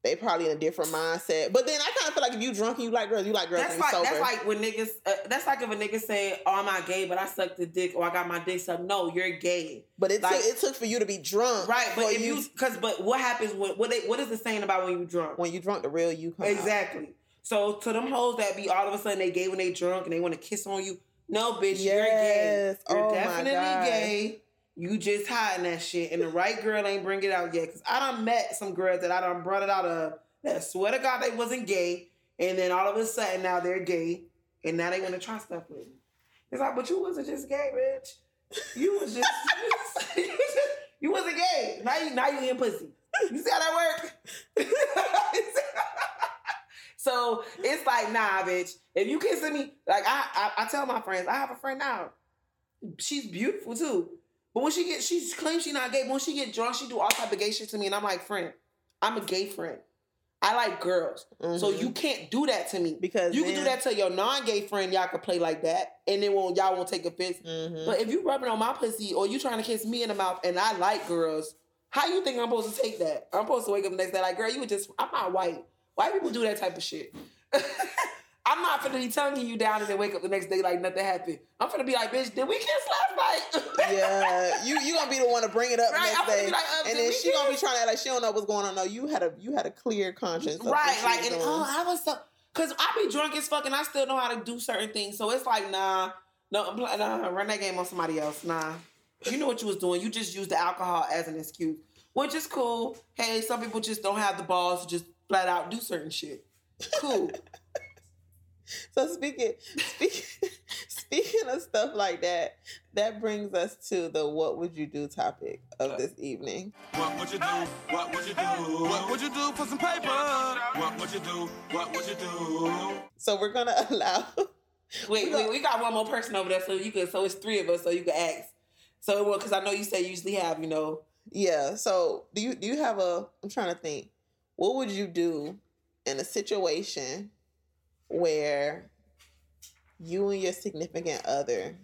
[SPEAKER 2] They probably in a different mindset. But then I kind of feel like if you drunk and you like girls, you like girls
[SPEAKER 3] That's
[SPEAKER 2] and
[SPEAKER 3] like
[SPEAKER 2] sober.
[SPEAKER 3] that's like when niggas. Uh, that's like if a nigga say, "Oh, I'm not gay, but I sucked the dick, or I got my dick sucked." No, you're gay,
[SPEAKER 2] but it
[SPEAKER 3] like-
[SPEAKER 2] took it took for you to be drunk,
[SPEAKER 3] right? But if you, because but what happens when what they what is it saying about when you drunk?
[SPEAKER 2] when you drunk, the real you come out.
[SPEAKER 3] Exactly. So to them hoes that be all of a sudden they gay when they drunk and they want to kiss on you. No, bitch, you're gay. You're
[SPEAKER 2] Oh my
[SPEAKER 3] definitely gay. You just hiding that shit, and the right girl ain't bring it out yet. Cause I done met some girls that I done brought it out of that swear to God they wasn't gay, and then all of a sudden now they're gay, and now they want to try stuff with me. It's like, but you wasn't just gay, bitch. You was just you, wasn't gay. Now you now you in pussy. You see how that work? so it's like, nah, bitch. If you kissing me, like I, I, I tell my friends, I have a friend now. She's beautiful too. But when she get, she claims she not gay. But when she get drunk, she do all type of gay shit to me, and I'm like, friend, I'm a gay friend. I like girls, so
[SPEAKER 2] Mhm.
[SPEAKER 3] you can't do that to me.
[SPEAKER 2] because
[SPEAKER 3] You can do that to your non-gay friend. Y'all can play like that, and then won't y'all won't take offense.
[SPEAKER 2] Mhm.
[SPEAKER 3] But if you rubbing on my pussy or you trying to kiss me in the mouth, and I like girls, how you think I'm supposed to take that? I'm supposed to wake up the next day like, girl, you were just. I'm not white. White people do that type of shit. I'm not finna be tonguing you down and then wake up the next day like nothing happened. I'm finna be like, bitch, did we kiss last night?
[SPEAKER 2] yeah, you you gonna be the one to bring it up
[SPEAKER 3] Right,
[SPEAKER 2] next day,
[SPEAKER 3] like, uh,
[SPEAKER 2] and then she gonna be trying to act like she don't know what's going on. No, you had a you had a clear conscience,
[SPEAKER 3] right, like, and oh, I was so, cause I be drunk as fuck and I still know how to do certain things. So it's like, nah, no, nah, run that game on somebody else. Nah, you know what you was doing. You just used the alcohol as an excuse, which is cool. Hey, some people just don't have the balls to just flat out do certain shit. Cool.
[SPEAKER 2] So speaking speaking speaking of stuff like that, that brings us to the what would you do topic of this evening.
[SPEAKER 4] What would you do? What would you do? What would you do for some paper? What would you do? What would you do?
[SPEAKER 2] So we're gonna allow
[SPEAKER 3] Wait, wait, we got one more person over there, so you could. So it's three of us, so you could ask. So well, because I know you say you usually have, you know,
[SPEAKER 2] Yeah. So do you do you have a? I'm trying to think. What would you do in a situation where you and your significant other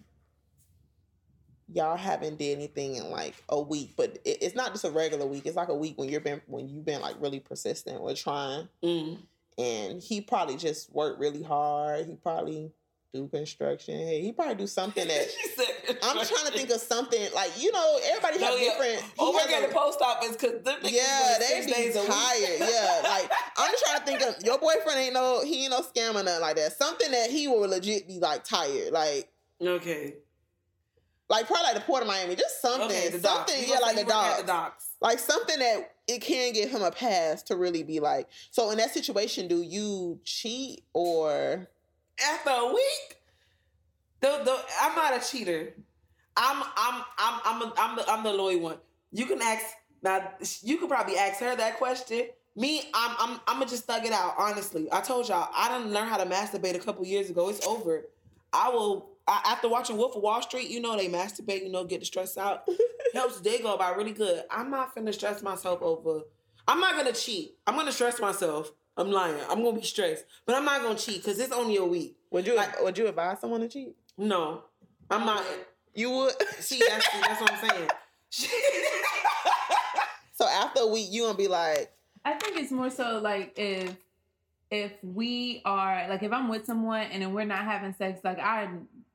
[SPEAKER 2] y'all haven't did anything in like a week, but it, it's not just a regular week. It's like a week when you've been when you've been like really persistent with trying,
[SPEAKER 3] mm,
[SPEAKER 2] and he probably just worked really hard. He probably do construction. Hey, he probably do something that. I'm trying to think of something like you know everybody
[SPEAKER 3] No,
[SPEAKER 2] has oh,
[SPEAKER 3] yeah.
[SPEAKER 2] different. he
[SPEAKER 3] Oh,
[SPEAKER 2] has
[SPEAKER 3] work at
[SPEAKER 2] a-
[SPEAKER 3] the post office because
[SPEAKER 2] yeah, they be
[SPEAKER 3] days a week.
[SPEAKER 2] tired. Yeah, like I'm just trying to think of your boyfriend ain't no he ain't no scam or nothing like that. Something that he will legit be like tired, like
[SPEAKER 3] okay.
[SPEAKER 2] like probably like the Port of Miami, just something,
[SPEAKER 3] Okay,
[SPEAKER 2] something, yeah, like the
[SPEAKER 3] you work at
[SPEAKER 2] dogs,
[SPEAKER 3] The docks.
[SPEAKER 2] like something that it can give him a pass to really be like. So in that situation, do you cheat or?
[SPEAKER 3] After a week, the, the I'm not a cheater. I'm I'm I'm I'm a, I'm the I'm the loyal one. You can ask now. You could probably ask her that question. Me, I'm I'm I'm gonna just thug it out. Honestly, I told y'all I didn't learn how to masturbate a couple years ago. It's over. I will. I, after watching Wolf of Wall Street, you know they masturbate. You know, get the stress out. Helps the day go by really good. I'm not finna stress myself over. I'm not gonna cheat. I'm gonna stress myself. I'm lying. I'm gonna be stressed, but I'm not gonna cheat because it's only a week.
[SPEAKER 2] Would you
[SPEAKER 3] Like-
[SPEAKER 2] would you advise someone to cheat?
[SPEAKER 3] No, I'm not.
[SPEAKER 2] You would.
[SPEAKER 3] See, that's that's what I'm saying.
[SPEAKER 2] so after a week, you gonna be like,
[SPEAKER 5] I think it's more so like if if we are like if I'm with someone and then we're not having sex, like I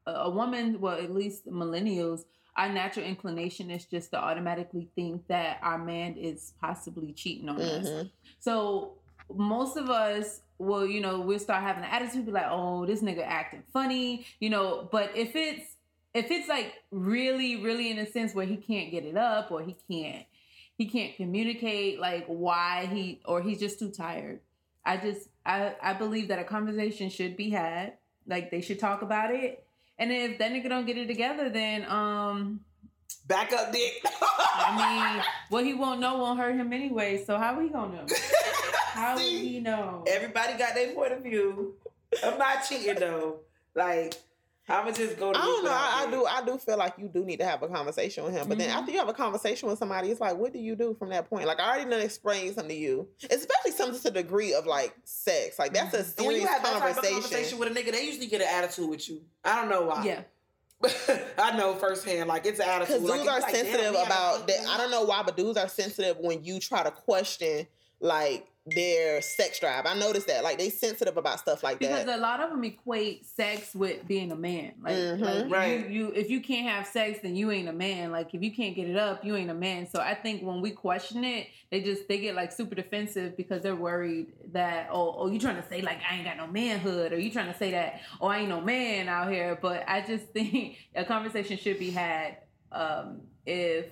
[SPEAKER 5] a woman, well at least millennials, our natural inclination is just to automatically think that our man is possibly cheating on us.
[SPEAKER 2] mhm.
[SPEAKER 5] So most of us will, you know, we'll start having an attitude, be like, oh, this nigga acting funny, you know. But if it's if it's like really, really in a sense where he can't get it up or he can't he can't communicate like why he or he's just too tired. I just I I believe that a conversation should be had. Like they should talk about it. And if that nigga don't get it together, then um
[SPEAKER 3] Back up, dick.
[SPEAKER 5] I mean, what he won't know won't hurt him anyway. So how we gonna know? How would
[SPEAKER 3] See?
[SPEAKER 5] he know?
[SPEAKER 3] Everybody got their point of view. I'm not cheating though. Like, I'ma just go to
[SPEAKER 2] I don't know. I, I do. I do feel like you do need to have a conversation with him. But then
[SPEAKER 5] Mhm.
[SPEAKER 2] after you have a conversation with somebody, it's like, what do you do from that point? Like I already done explained something to you, especially something to the degree of like sex. Like that's a
[SPEAKER 3] And when you
[SPEAKER 2] serious
[SPEAKER 3] have that type of
[SPEAKER 2] conversation.
[SPEAKER 3] conversation with a nigga, they usually get an attitude with you. I don't know why.
[SPEAKER 5] Yeah.
[SPEAKER 3] I know firsthand. Like it's an attitude.
[SPEAKER 2] Because dudes
[SPEAKER 3] it's
[SPEAKER 2] are
[SPEAKER 3] like,
[SPEAKER 2] sensitive
[SPEAKER 3] we had a
[SPEAKER 2] about that. I don't know why, but dudes are sensitive when you try to question like their sex drive. I noticed that. Like they sensitive about stuff like
[SPEAKER 5] Because
[SPEAKER 2] that.
[SPEAKER 5] Because a lot of them equate sex with being a man. Like,
[SPEAKER 2] Mhm.
[SPEAKER 5] like
[SPEAKER 3] Right.
[SPEAKER 5] you, you, if you can't have sex, then you ain't a man. Like, if you can't get it up, you ain't a man. So I think when we question it, they just they get like super defensive because they're worried that oh, oh, you trying to say like I ain't got no manhood, or you trying to say that oh, I ain't no man out here. But I just think a conversation should be had um, if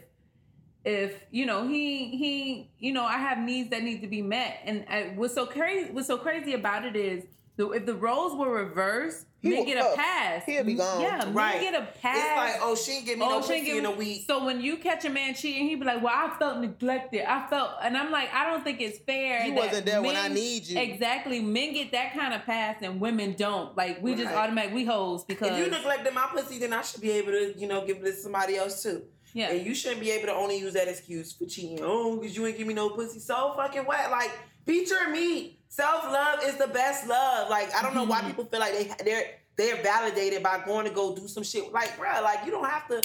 [SPEAKER 5] if you know he he you know I have needs that need to be met, and I, what's so crazy what's so crazy about it is the, if the roles were reversed,
[SPEAKER 2] He
[SPEAKER 5] men
[SPEAKER 2] would
[SPEAKER 5] get a
[SPEAKER 2] fuck.
[SPEAKER 5] pass.
[SPEAKER 2] He'll be gone.
[SPEAKER 5] Yeah, men
[SPEAKER 3] Right.
[SPEAKER 5] get a pass.
[SPEAKER 3] It's like, oh, she ain't give me oh, no
[SPEAKER 5] Oh, she
[SPEAKER 3] pussy
[SPEAKER 5] ain't give
[SPEAKER 3] in a
[SPEAKER 5] me-
[SPEAKER 3] week.
[SPEAKER 5] So when you catch a man cheating, he'd be like, "Well, I felt neglected. I felt," and I'm like, I don't think it's fair.
[SPEAKER 2] You
[SPEAKER 5] that
[SPEAKER 2] wasn't there when I need you.
[SPEAKER 5] Exactly, men get that kind of pass, and women don't. Like we just
[SPEAKER 3] Right.
[SPEAKER 5] automatic we hoes because
[SPEAKER 3] If you neglected my pussy, then I should be able to, you know, give it to somebody else too.
[SPEAKER 5] Yeah.
[SPEAKER 3] And you shouldn't be able to only use that excuse for cheating. Oh, because you ain't give me no pussy. So fucking what? Like, feature me. Self love is the best love. Like, I don't know why
[SPEAKER 5] Mhm.
[SPEAKER 3] people feel like they they're they're validated by going to go do some shit. Like, bruh, like you don't have to.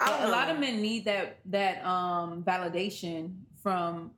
[SPEAKER 3] I don't
[SPEAKER 5] a
[SPEAKER 3] know.
[SPEAKER 5] lot of men need that that um validation from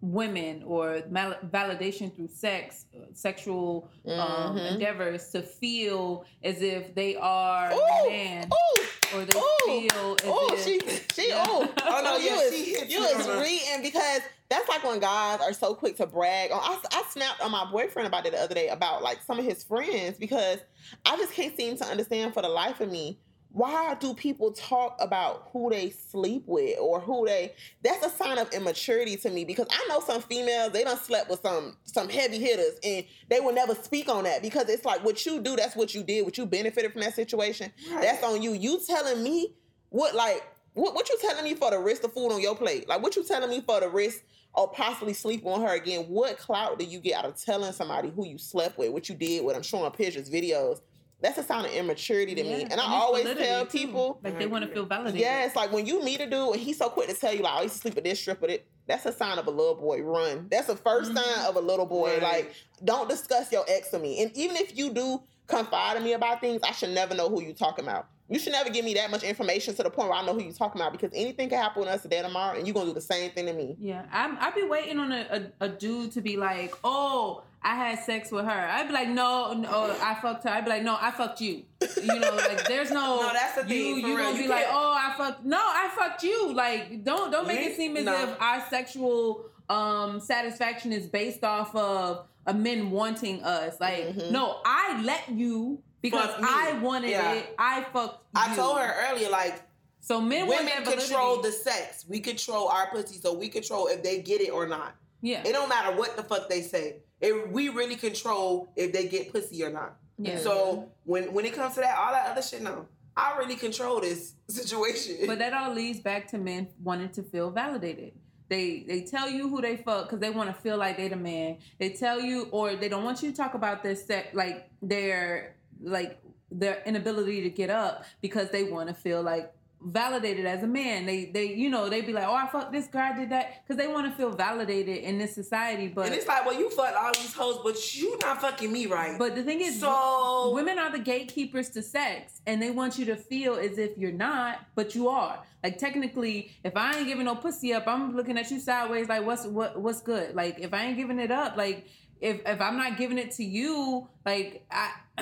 [SPEAKER 5] women or mal- validation through sex uh, sexual um
[SPEAKER 2] Mhm.
[SPEAKER 5] endeavors to feel as if they are
[SPEAKER 2] Ooh,
[SPEAKER 5] a man
[SPEAKER 2] ooh,
[SPEAKER 5] or they
[SPEAKER 2] ooh,
[SPEAKER 5] feel as
[SPEAKER 2] Oh,
[SPEAKER 5] if
[SPEAKER 2] she, she,
[SPEAKER 5] Yeah.
[SPEAKER 2] oh,
[SPEAKER 3] Oh, no,
[SPEAKER 2] you
[SPEAKER 3] yeah,
[SPEAKER 2] is,
[SPEAKER 3] she hit
[SPEAKER 2] you
[SPEAKER 3] you
[SPEAKER 2] is
[SPEAKER 3] on
[SPEAKER 2] reading because that's like when guys are so quick to brag. On, I, I snapped on my boyfriend about it the other day about like some of his friends because I just can't seem to understand for the life of me why do people talk about who they sleep with or who they that's a sign of immaturity to me because I know some females they don't slept with some some heavy hitters and they will never speak on that because it's like what you do that's what you did what you benefited from that situation.
[SPEAKER 3] Right.
[SPEAKER 2] that's on you. You telling me what like what, what you telling me for the risk of food on your plate? Like what you telling me for the risk of possibly sleeping on her again? What clout do you get out of telling somebody who you slept with what you did with them showing pictures videos that's a sign of immaturity to me
[SPEAKER 5] Yeah,
[SPEAKER 2] and i always tell
[SPEAKER 5] too.
[SPEAKER 2] people
[SPEAKER 5] like they want to feel validated
[SPEAKER 2] Yes, like when you meet a dude and he's so quick to tell you like I used to sleep with this strip of it. That's a sign of a little boy. Run. That's the 1st
[SPEAKER 5] Mhm.
[SPEAKER 2] sign of a little boy.
[SPEAKER 3] Right.
[SPEAKER 2] Like don't discuss your ex with me. And even if you do confide in me about things, I should never know who you talking about. You should never give me that much information to the point where I know who you talking about because anything can happen with us today tomorrow, and you're gonna do the same thing to me.
[SPEAKER 5] Yeah, I'm. I'd be waiting on a, a, a dude to be like, "Oh, I had sex with her." I'd be like, "No, no, I fucked her." I'd be like, "No, I fucked you." You know, like there's no.
[SPEAKER 3] No, that's the thing,
[SPEAKER 5] You you gonna
[SPEAKER 3] You
[SPEAKER 5] be like, "Oh, I fucked." No, I fucked you. Like, don't don't make
[SPEAKER 3] You
[SPEAKER 5] it seem as
[SPEAKER 3] no.
[SPEAKER 5] if our sexual um satisfaction is based off of a men wanting us. Like,
[SPEAKER 2] Mhm.
[SPEAKER 5] no, I let you because I wanted
[SPEAKER 3] Yeah.
[SPEAKER 5] it. I fucked.
[SPEAKER 3] I told her earlier, like
[SPEAKER 5] So men
[SPEAKER 3] women control
[SPEAKER 5] validity.
[SPEAKER 3] the sex. We control our pussy, so we control if they get it or not.
[SPEAKER 5] yeah.
[SPEAKER 3] It don't matter what the fuck they say. It, we really control if they get pussy or not.
[SPEAKER 5] Yeah.
[SPEAKER 3] So when when it comes to that, all that other shit, no. I really control this situation.
[SPEAKER 5] But that all leads back to men wanting to feel validated. They they tell you who they fuck because they want to feel like they the man. They tell you or they don't want you to talk about their sex like their like their inability to get up because they want to feel like validated as a man. They they you know they be like oh I fucked this guy I did that because they want to feel validated in this society. But
[SPEAKER 3] and it's like, well, you fucked all these hoes, but you not fucking me right.
[SPEAKER 5] but the thing is
[SPEAKER 3] so
[SPEAKER 5] women are the gatekeepers to sex and they want you to feel as if you're not but you are like technically if i ain't giving no pussy up i'm looking at you sideways like what's what what's good like if i ain't giving it up like if if i'm not giving it to you like i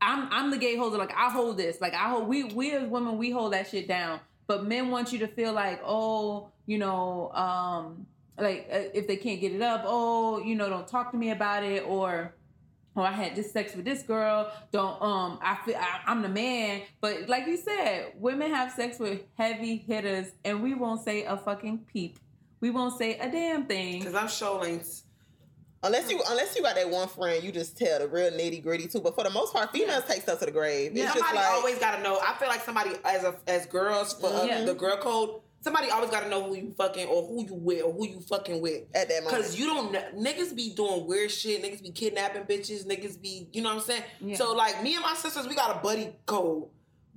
[SPEAKER 5] i'm i'm the gate holder like i hold this like i hold we we as women we hold that shit down but men want you to feel like oh you know um like uh, if they can't get it up oh you know don't talk to me about it or oh I had this sex with this girl. Don't um I feel I, I'm the man. But like you said, women have sex with heavy hitters, and we won't say a fucking peep. we won't say a damn thing.
[SPEAKER 3] Cause I'm ain't.
[SPEAKER 2] Unless you unless you got that one friend, you just tell the real nitty gritty too. But for the most part, females take stuff to the grave. It's just
[SPEAKER 3] somebody
[SPEAKER 2] like
[SPEAKER 3] always got to know. I feel like somebody as a as girls for uh,
[SPEAKER 5] Yeah.
[SPEAKER 3] the girl code. Somebody always got to know who you fucking or who you with or who you fucking with.
[SPEAKER 2] at that moment.
[SPEAKER 3] Cause you don't kn- niggas be doing weird shit. Niggas be kidnapping bitches. Niggas be you know what I'm saying.
[SPEAKER 5] Yeah.
[SPEAKER 3] So like me and my sisters, we got a buddy code.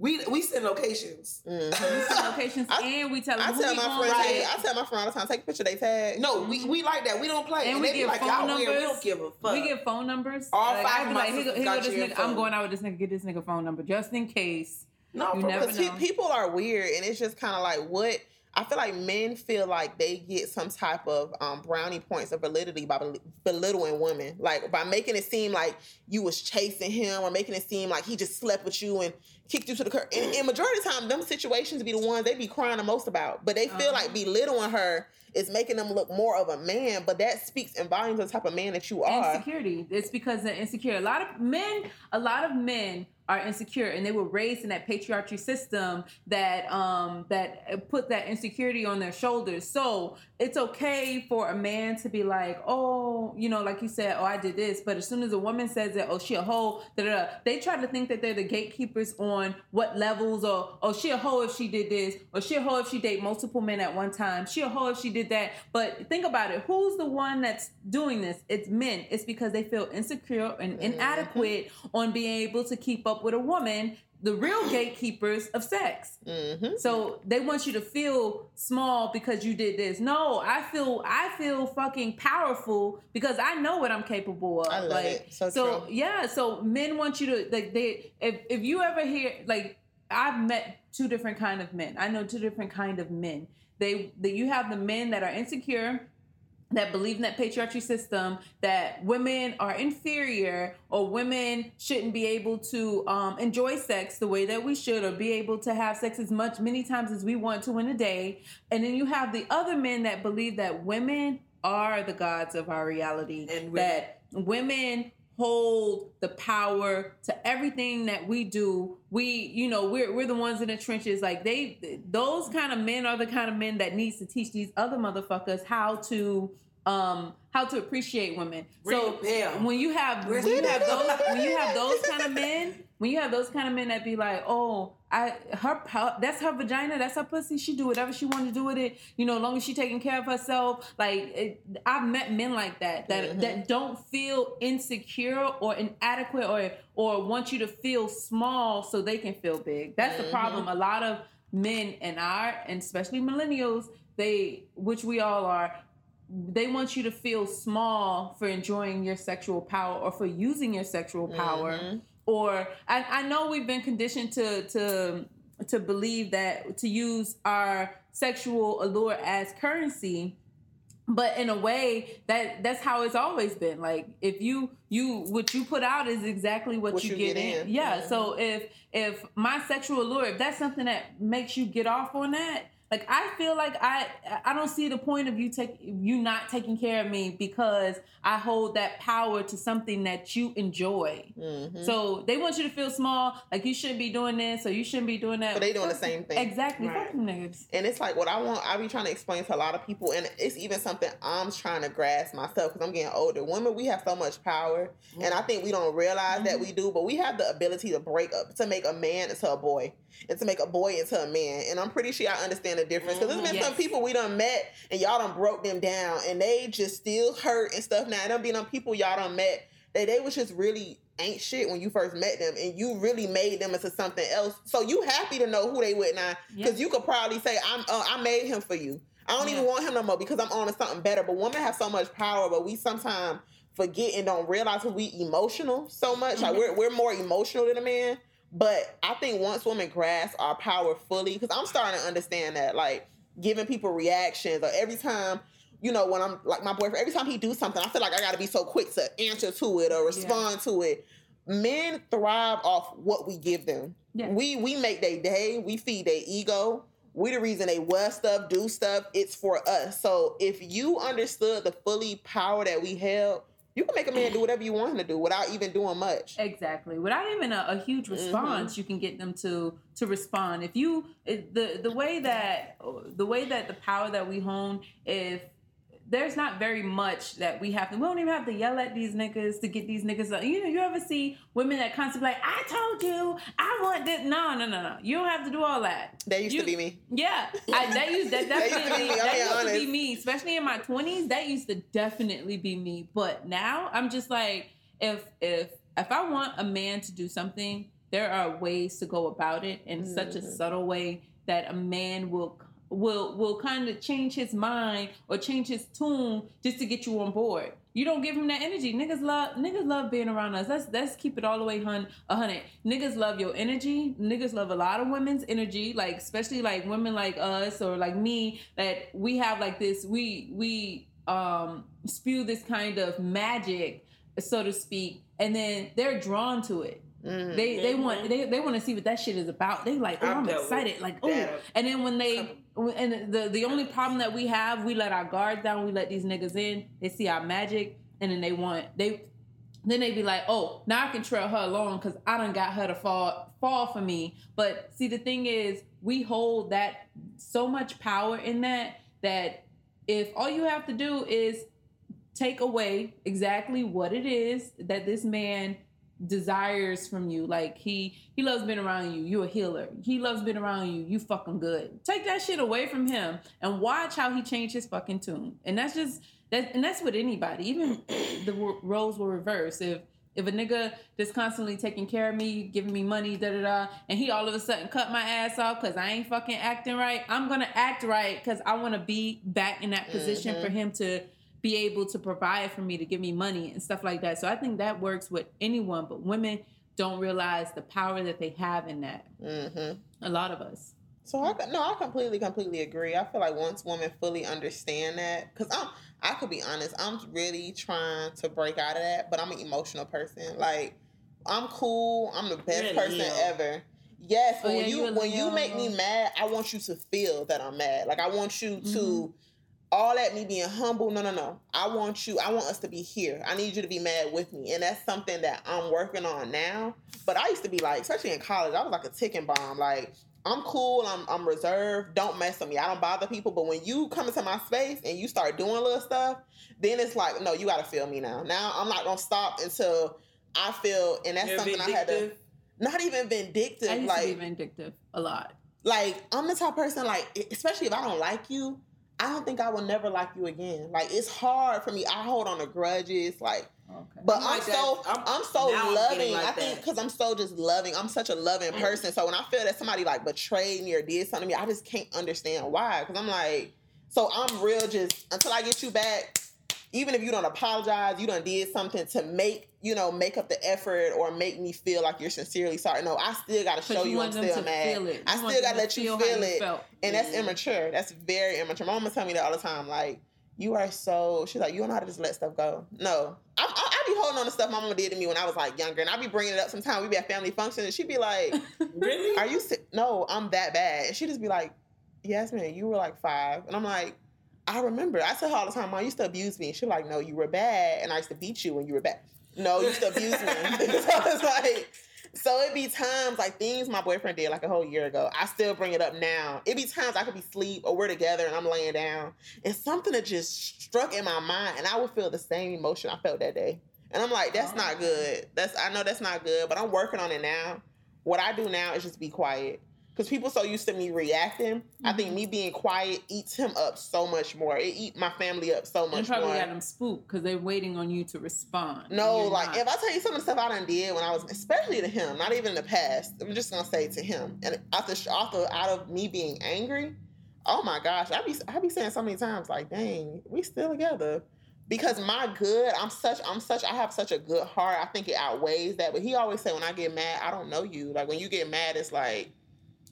[SPEAKER 3] We we send locations.
[SPEAKER 2] Mhm.
[SPEAKER 5] We send locations
[SPEAKER 2] I-
[SPEAKER 5] and we tell them
[SPEAKER 2] I
[SPEAKER 5] who
[SPEAKER 2] tell
[SPEAKER 5] we
[SPEAKER 2] my
[SPEAKER 5] going
[SPEAKER 2] friends,
[SPEAKER 5] with.
[SPEAKER 2] hey, I tell my friend all the time, take a picture, they tag.
[SPEAKER 3] No, we, we like that. We don't play.
[SPEAKER 5] And
[SPEAKER 3] And,
[SPEAKER 5] we
[SPEAKER 3] they be
[SPEAKER 5] give
[SPEAKER 3] like,
[SPEAKER 5] phone
[SPEAKER 3] y'all weird. We
[SPEAKER 5] numbers.
[SPEAKER 3] don't give a fuck.
[SPEAKER 5] We get phone numbers.
[SPEAKER 3] All
[SPEAKER 5] like,
[SPEAKER 3] five
[SPEAKER 5] I'd
[SPEAKER 3] of
[SPEAKER 5] be
[SPEAKER 3] my
[SPEAKER 5] like, here go, here go
[SPEAKER 3] got
[SPEAKER 5] this nigga.
[SPEAKER 3] info.
[SPEAKER 5] I'm going out with this nigga. Get this nigga phone number just in case.
[SPEAKER 3] no,
[SPEAKER 5] you
[SPEAKER 3] for
[SPEAKER 5] never.
[SPEAKER 2] Because
[SPEAKER 5] know.
[SPEAKER 2] people are weird, and it's just kind of like what I feel like men feel like they get some type of um, brownie points of validity by bel- belittling women, like by making it seem like you was chasing him or making it seem like he just slept with you and kicked you to the curb. And, and majority of the time, them situations be the ones they be crying the most about. But they feel
[SPEAKER 5] Uh-huh.
[SPEAKER 2] like belittling her is making them look more of a man. But that speaks in volumes of the type of man that you are.
[SPEAKER 5] Insecurity. It's because they're insecure. A lot of men, a lot of men are insecure, and they were raised in that patriarchy system that um that put that insecurity on their shoulders. So it's okay for a man to be like, oh, you know, like you said, oh, I did this. But as soon as a woman says that, oh, she a hoe, da, da, da, they try to think that they're the gatekeepers on what levels, or oh, she a hoe if she did this, or she a hoe if she date multiple men at one time. She a hoe if she did that. But think about it. Who's the one that's doing this? It's men. It's because they feel insecure and mm-hmm. inadequate on being able to keep up with a woman. The real gatekeepers of sex.
[SPEAKER 2] hmm
[SPEAKER 5] So they want you to feel small because you did this. No, I feel I feel fucking powerful because I know what I'm capable of.
[SPEAKER 2] I love
[SPEAKER 5] like
[SPEAKER 2] it. So
[SPEAKER 5] so yeah, so men want you to like they if if you ever hear like I've met two different kind of men. I know two different kind of men. They that you have the men that are insecure that believe in that patriarchy system that women are inferior or women shouldn't be able to um, enjoy sex the way that we should or be able to have sex as much many times as we want to in a day. And then you have the other men that believe that women are the gods of our reality
[SPEAKER 3] And
[SPEAKER 5] that women hold the power to everything that we do. We you know we're, we're the ones in the trenches. Like they those kind of men are the kind of men that needs to teach these other motherfuckers how to um how to appreciate women. So
[SPEAKER 3] Ring
[SPEAKER 5] when you have when you have those when you have those kind of men when you have those kind of men that be like oh i her, her that's her vagina that's her pussy. She do whatever she want to do with it. You know as long as she taking care of herself. Like it, i've met men like that that that don't feel insecure or inadequate or or want you to feel small so they can feel big. That's the problem. A lot of men and our and especially millennials they which we all are they want you to feel small for enjoying your sexual power or for using your sexual power or I, I know we've been conditioned to to to believe that to use our sexual allure as currency but in a way that that's how it's always been like if you you what you put out is exactly what,
[SPEAKER 2] What
[SPEAKER 5] you,
[SPEAKER 2] you
[SPEAKER 5] get, in,
[SPEAKER 2] in.
[SPEAKER 5] yeah
[SPEAKER 2] Mhm.
[SPEAKER 5] so if if my sexual allure if that's something that makes you get off on that like i feel like i i don't see the point of you take you not taking care of me because i hold that power to something that you enjoy
[SPEAKER 2] hmm
[SPEAKER 5] so they want you to feel small like you shouldn't be doing this or you shouldn't be doing that
[SPEAKER 2] But they doing the same thing.
[SPEAKER 5] exactly
[SPEAKER 3] Right.
[SPEAKER 5] niggas
[SPEAKER 2] And it's like what I want. I be trying to explain to a lot of people, and it's even something I'm trying to grasp myself because I'm getting older. Women, we have so much power, and I think we don't realize that we do. But we have the ability to break up, to make a man into a boy, and to make a boy into a man. And I'm pretty sure I understand the difference because there's been some people we done met, and y'all done broke them down, and they just still hurt and stuff. Now, done been on people y'all done met that they was just really ain't shit when you first met them, and you really made them into something else. So you happy to know who they with now, because
[SPEAKER 5] Yeah.
[SPEAKER 2] you could probably say, "I'm, uh, I made him for you. I don't even want him no more because I'm on to something better." But women have so much power, but we sometimes forget and don't realize we emotional so much. Like we're we're more emotional than a man. But I think once women grasp our power fully, because I'm starting to understand that, like giving people reactions or every time you know, when I'm like my boyfriend, every time he do something, I feel like I got to be so quick to answer to it or respond to it. Men thrive off what we give them.
[SPEAKER 5] Yeah.
[SPEAKER 2] We we make their day. We feed their ego. We the reason they wear stuff, do stuff. It's for us. So if you understood the fully power that we held, You can make a man do whatever you want him to do without even doing much.
[SPEAKER 5] Exactly. Without even a, a huge
[SPEAKER 2] Mm-hmm.
[SPEAKER 5] response, you can get them to to respond. If you the the way that the way that the power that we hone, if there's not very much that we have to. We don't even have to yell at these niggas to get these niggas. Up. You know, you ever see women that constantly like, "I told you, I want this." No, no, no, no. You don't have to do all that.
[SPEAKER 2] That used
[SPEAKER 5] You-
[SPEAKER 2] to be me.
[SPEAKER 5] Yeah, I, that used that
[SPEAKER 2] That used to be
[SPEAKER 5] definitely
[SPEAKER 2] me,
[SPEAKER 5] that
[SPEAKER 2] being
[SPEAKER 5] used to be me, especially in my twenties. That used to definitely be me. But now I'm just like, if if if I want a man to do something, there are ways to go about it in such a
[SPEAKER 2] Mhm.
[SPEAKER 5] subtle way that a man will will will kind of change his mind or change his tune just to get you on board. You don't give him that energy. Niggas love niggas love being around us. Let's let's keep it all the way hun a hundred. Niggas love your energy. Niggas love a lot of women's energy, like especially like women like us or like me that we have like this. We we um spew this kind of magic, so to speak, and then they're drawn to it.
[SPEAKER 2] Mhm.
[SPEAKER 5] They they want they, they want to see what that shit is about. They like, oh,
[SPEAKER 3] I've
[SPEAKER 5] I'm excited. Like, oh, and then when they and the the only problem that we have, we let our guard down. We let these niggas in. They see our magic, and then they want they. Then they be like, oh, now I can trail her along because I done got her to fall fall for me. But see, the thing is, we hold that so much power in that that if all you have to do is take away exactly what it is that this man desires from you. Like he he loves being around you. You a healer. He loves being around you. You fucking good. Take that shit away from him and watch how he changed his fucking tune. And that's just that. And that's with anybody. Even the roles will reverse. If if a nigga that's constantly taking care of me, giving me money, da da da, and he all of a sudden cut my ass off because I ain't fucking acting right, I'm gonna act right because I want to be back in that position
[SPEAKER 2] Mhm.
[SPEAKER 5] for him to be able to provide for me to give me money and stuff like that. So I think that works with anyone, but women don't realize the power that they have in that.
[SPEAKER 2] Mhm.
[SPEAKER 5] A lot of us.
[SPEAKER 2] So I no, I completely, completely agree. I feel like once women fully understand that, because I'm, I could be honest, I'm really trying to break out of that, but I'm an emotional person. Like, I'm cool. I'm the best
[SPEAKER 3] You're
[SPEAKER 2] person
[SPEAKER 3] Leo.
[SPEAKER 2] ever. Yes,
[SPEAKER 5] Oh,
[SPEAKER 2] when
[SPEAKER 5] yeah,
[SPEAKER 2] you
[SPEAKER 5] you
[SPEAKER 2] when you make me mad, I want you to feel that I'm mad. Like I want you
[SPEAKER 5] Mm-hmm.
[SPEAKER 2] to all that me being humble. No, no, no. I want you. I want us to be here. I need you to be mad with me, and that's something that I'm working on now. But I used to be like, especially in college, I was like a ticking bomb. Like I'm cool. I'm I'm reserved. Don't mess with me. I don't bother people. But when you come into my space and you start doing little stuff, then it's like, no, you got to feel me now. Now I'm not gonna stop until I feel, and that's
[SPEAKER 3] You're
[SPEAKER 2] something I had to. Not even vindictive.
[SPEAKER 5] I used
[SPEAKER 2] like
[SPEAKER 5] to be vindictive a lot.
[SPEAKER 2] like I'm the type of person like especially if I don't like you, I don't think I will never like you again. Like it's hard for me. I hold on to grudges like
[SPEAKER 5] Okay.
[SPEAKER 2] but
[SPEAKER 3] I'm
[SPEAKER 2] I'm,
[SPEAKER 3] like
[SPEAKER 2] so
[SPEAKER 3] I'm-
[SPEAKER 2] I'm, so
[SPEAKER 3] I'm
[SPEAKER 2] loving.
[SPEAKER 3] like
[SPEAKER 2] I think because I'm so just loving. I'm such a loving person. So when I feel that somebody like betrayed me or did something to me, I just can't understand why. Because I'm like, so I'm real. Just until I get you back, even if you don't apologize, you done did something to make you know make up the effort or make me feel like you're sincerely sorry. No, I still got to show you, I'm still
[SPEAKER 5] to
[SPEAKER 2] mad.
[SPEAKER 5] feel it.
[SPEAKER 2] I
[SPEAKER 5] You
[SPEAKER 2] still got to let you
[SPEAKER 5] how
[SPEAKER 2] feel it.
[SPEAKER 5] felt.
[SPEAKER 2] And that's
[SPEAKER 3] Mhm.
[SPEAKER 2] immature. That's very immature. My mama tell me that all the time. Like, you are so. She's like, you don't know how to just let stuff go. No, I, I, I be holding on to stuff my mama did to me when I was like younger, and I be bringing it up. Sometimes we be at family functions, and she'd be like,
[SPEAKER 3] Really?
[SPEAKER 2] "Are you sick? No, I'm that bad." And she'd just be like, "Yes, man, you were like five. and I'm like. I remember. I tell her all the time, Mom, you used to abuse me. And she's like, No, you were bad, and I used to beat you when you were bad. No, you used to abuse me. so it's like, so it be times like things my boyfriend did like a whole year ago. I still bring it up now. It be times I could be asleep or we're together and I'm laying down, and something that just struck in my mind, and I would feel the same emotion I felt that day. And I'm like, that's not good. That's I know that's not good, but I'm working on it now. What I do now is just be quiet. Because people so used to me reacting, I think mm-hmm. me being quiet eats him up so much more. It eat my family up so much.
[SPEAKER 5] You probably
[SPEAKER 2] more.
[SPEAKER 5] got them spooked because they're waiting on you to respond.
[SPEAKER 2] No, like
[SPEAKER 5] not.
[SPEAKER 2] if I tell you some of the stuff I done did when I was, especially to him, not even in the past. I'm just gonna say to him, and after after out of me being angry, oh my gosh, I be I be saying so many times like, dang, we still together. Because my good, I'm such, I'm such, I have such a good heart. I think it outweighs that. But he always say, when I get mad, I don't know you. Like when you get mad, it's like,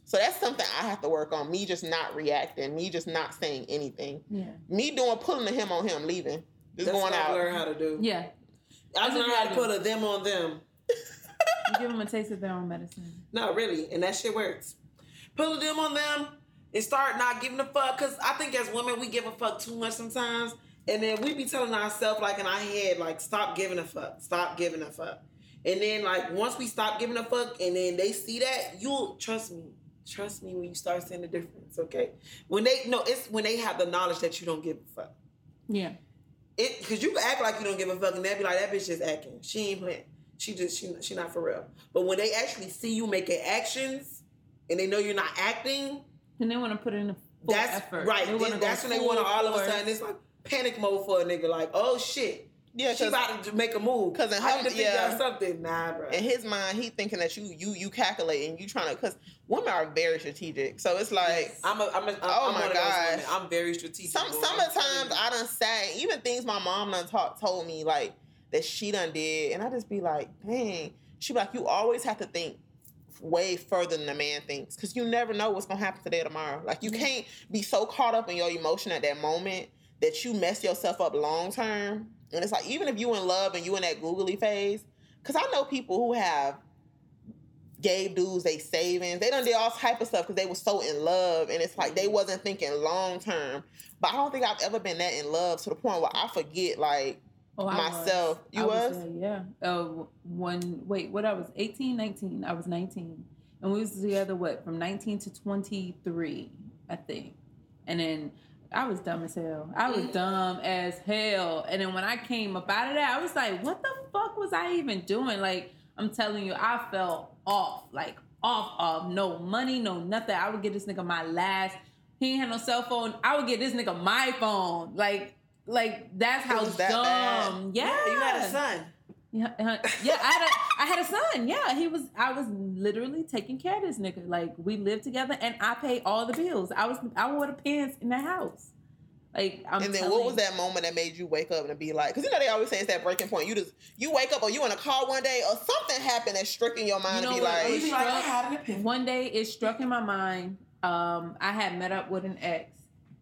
[SPEAKER 2] so that's something I have to work on. Me just not reacting. Me just not saying anything.
[SPEAKER 5] yeah,
[SPEAKER 2] Me doing pulling the him on him, leaving, just
[SPEAKER 3] That's
[SPEAKER 2] going
[SPEAKER 3] what I
[SPEAKER 2] out.
[SPEAKER 3] learned how to do.
[SPEAKER 5] yeah.
[SPEAKER 3] I
[SPEAKER 5] That's
[SPEAKER 3] learned how to
[SPEAKER 5] do.
[SPEAKER 3] put a them on them.
[SPEAKER 5] You give them a taste of their own medicine.
[SPEAKER 3] No, really, and that shit works. Put a them on them and start not giving a fuck. Cause I think as women we give a fuck too much sometimes, And then we be telling ourselves, like in our head, like, stop giving a fuck. Stop giving a fuck. And then, like, once we stop giving a fuck and then they see that, you'll trust me. Trust me when you start seeing the difference, okay? When they no, it's when they have the knowledge that you don't give a fuck.
[SPEAKER 5] Yeah.
[SPEAKER 3] It because you act like you don't give a fuck and they'll be like, that bitch just acting. She ain't playing. She just she she not for real. But when they actually see you making actions and they know you're not acting,
[SPEAKER 5] And they want to put in a full
[SPEAKER 3] that's
[SPEAKER 5] effort.
[SPEAKER 3] right.
[SPEAKER 5] They
[SPEAKER 3] Then that's when they want to all of a sudden it's like panic mode for a nigga. Like, oh shit,
[SPEAKER 2] Yeah,
[SPEAKER 3] she
[SPEAKER 2] 'cause-
[SPEAKER 3] about to make a move.
[SPEAKER 2] 'cause in her-
[SPEAKER 3] need to figure
[SPEAKER 2] yeah.
[SPEAKER 3] something. Nah, bro.
[SPEAKER 2] in his mind, he thinking that you you you calculate and you trying to because women are very strategic. So it's like
[SPEAKER 3] I'm a, I'm a, I'm
[SPEAKER 2] Oh my
[SPEAKER 3] of those
[SPEAKER 2] gosh.
[SPEAKER 3] I'm very strategic.
[SPEAKER 2] some
[SPEAKER 3] boy.
[SPEAKER 2] some
[SPEAKER 3] I'm
[SPEAKER 2] of times
[SPEAKER 3] telling
[SPEAKER 2] I done say even things my mom done talk, told me like that she done did, and I just be like, dang. She be like, you always have to think way further than the man thinks because you never know what's gonna happen today or tomorrow. Like you can't be so caught up in your emotion at that moment that you mess yourself up long term. And it's like even if you in love and you in that googly phase, because I know people who have gave dudes they savings. They done did all type of stuff because they were so in love, and it's like they wasn't thinking long term. But I don't think I've ever been that in love to the point where I forget like
[SPEAKER 5] Oh, I
[SPEAKER 2] myself.
[SPEAKER 5] Was.
[SPEAKER 2] You
[SPEAKER 5] I
[SPEAKER 2] was?
[SPEAKER 5] there, yeah. Uh, one, wait, what I was 18, 19. I was 19. And we was together, what, from 19 to 23, I think. And then I was dumb as hell. I was mm-hmm. dumb as hell. And then when I came up out of that, I was like, what the fuck was I even doing? Like, I'm telling you, I fell off. Like, off, of No money, no nothing. I would get this nigga my last. He ain't had no cell phone. I would get this nigga my phone. Like, like that's how
[SPEAKER 2] that
[SPEAKER 5] dumb.
[SPEAKER 2] bad?
[SPEAKER 5] Yeah,
[SPEAKER 3] you had a son.
[SPEAKER 5] Yeah, uh, yeah. I had a, I had a son. Yeah, he was. I was literally taking care of this nigga. Like we lived together, and I paid all the bills. I was. I wore the pants in the house. Like I'm.
[SPEAKER 2] and then
[SPEAKER 5] telling
[SPEAKER 2] what was that moment that made you wake up and be like? Because you know they always say it's that breaking point. You just you wake up or you in a car one day or something happened that struck in your mind
[SPEAKER 5] You know
[SPEAKER 2] and be
[SPEAKER 5] what?
[SPEAKER 2] like,
[SPEAKER 5] It
[SPEAKER 3] Be like, I
[SPEAKER 5] struck-
[SPEAKER 3] had an epiphany.
[SPEAKER 5] One day it struck in my mind. Um, I had met up with an ex,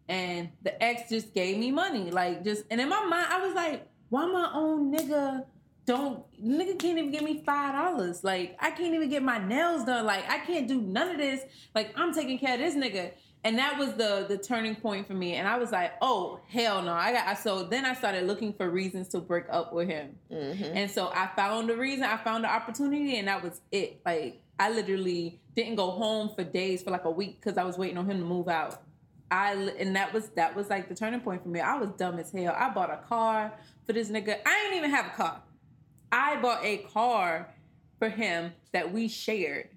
[SPEAKER 5] and the ex just gave me money, like just. And in my mind, I was like, "Why my own nigga don't nigga can't even give me five dollars? Like I can't even get my nails done. Like I can't do none of this. Like I'm taking care of this nigga." And that was the the turning point for me. And I was like, "Oh hell no!" I got so then I started looking for reasons to break up with him.
[SPEAKER 2] Mhm.
[SPEAKER 5] And so I found the reason, I found the opportunity, and that was it. Like I literally didn't go home for days for like a week because I was waiting on him to move out. I and that was that was like the turning point for me. I was dumb as hell. I bought a car for this nigga. I didn't even have a car. I bought a car for him that we shared.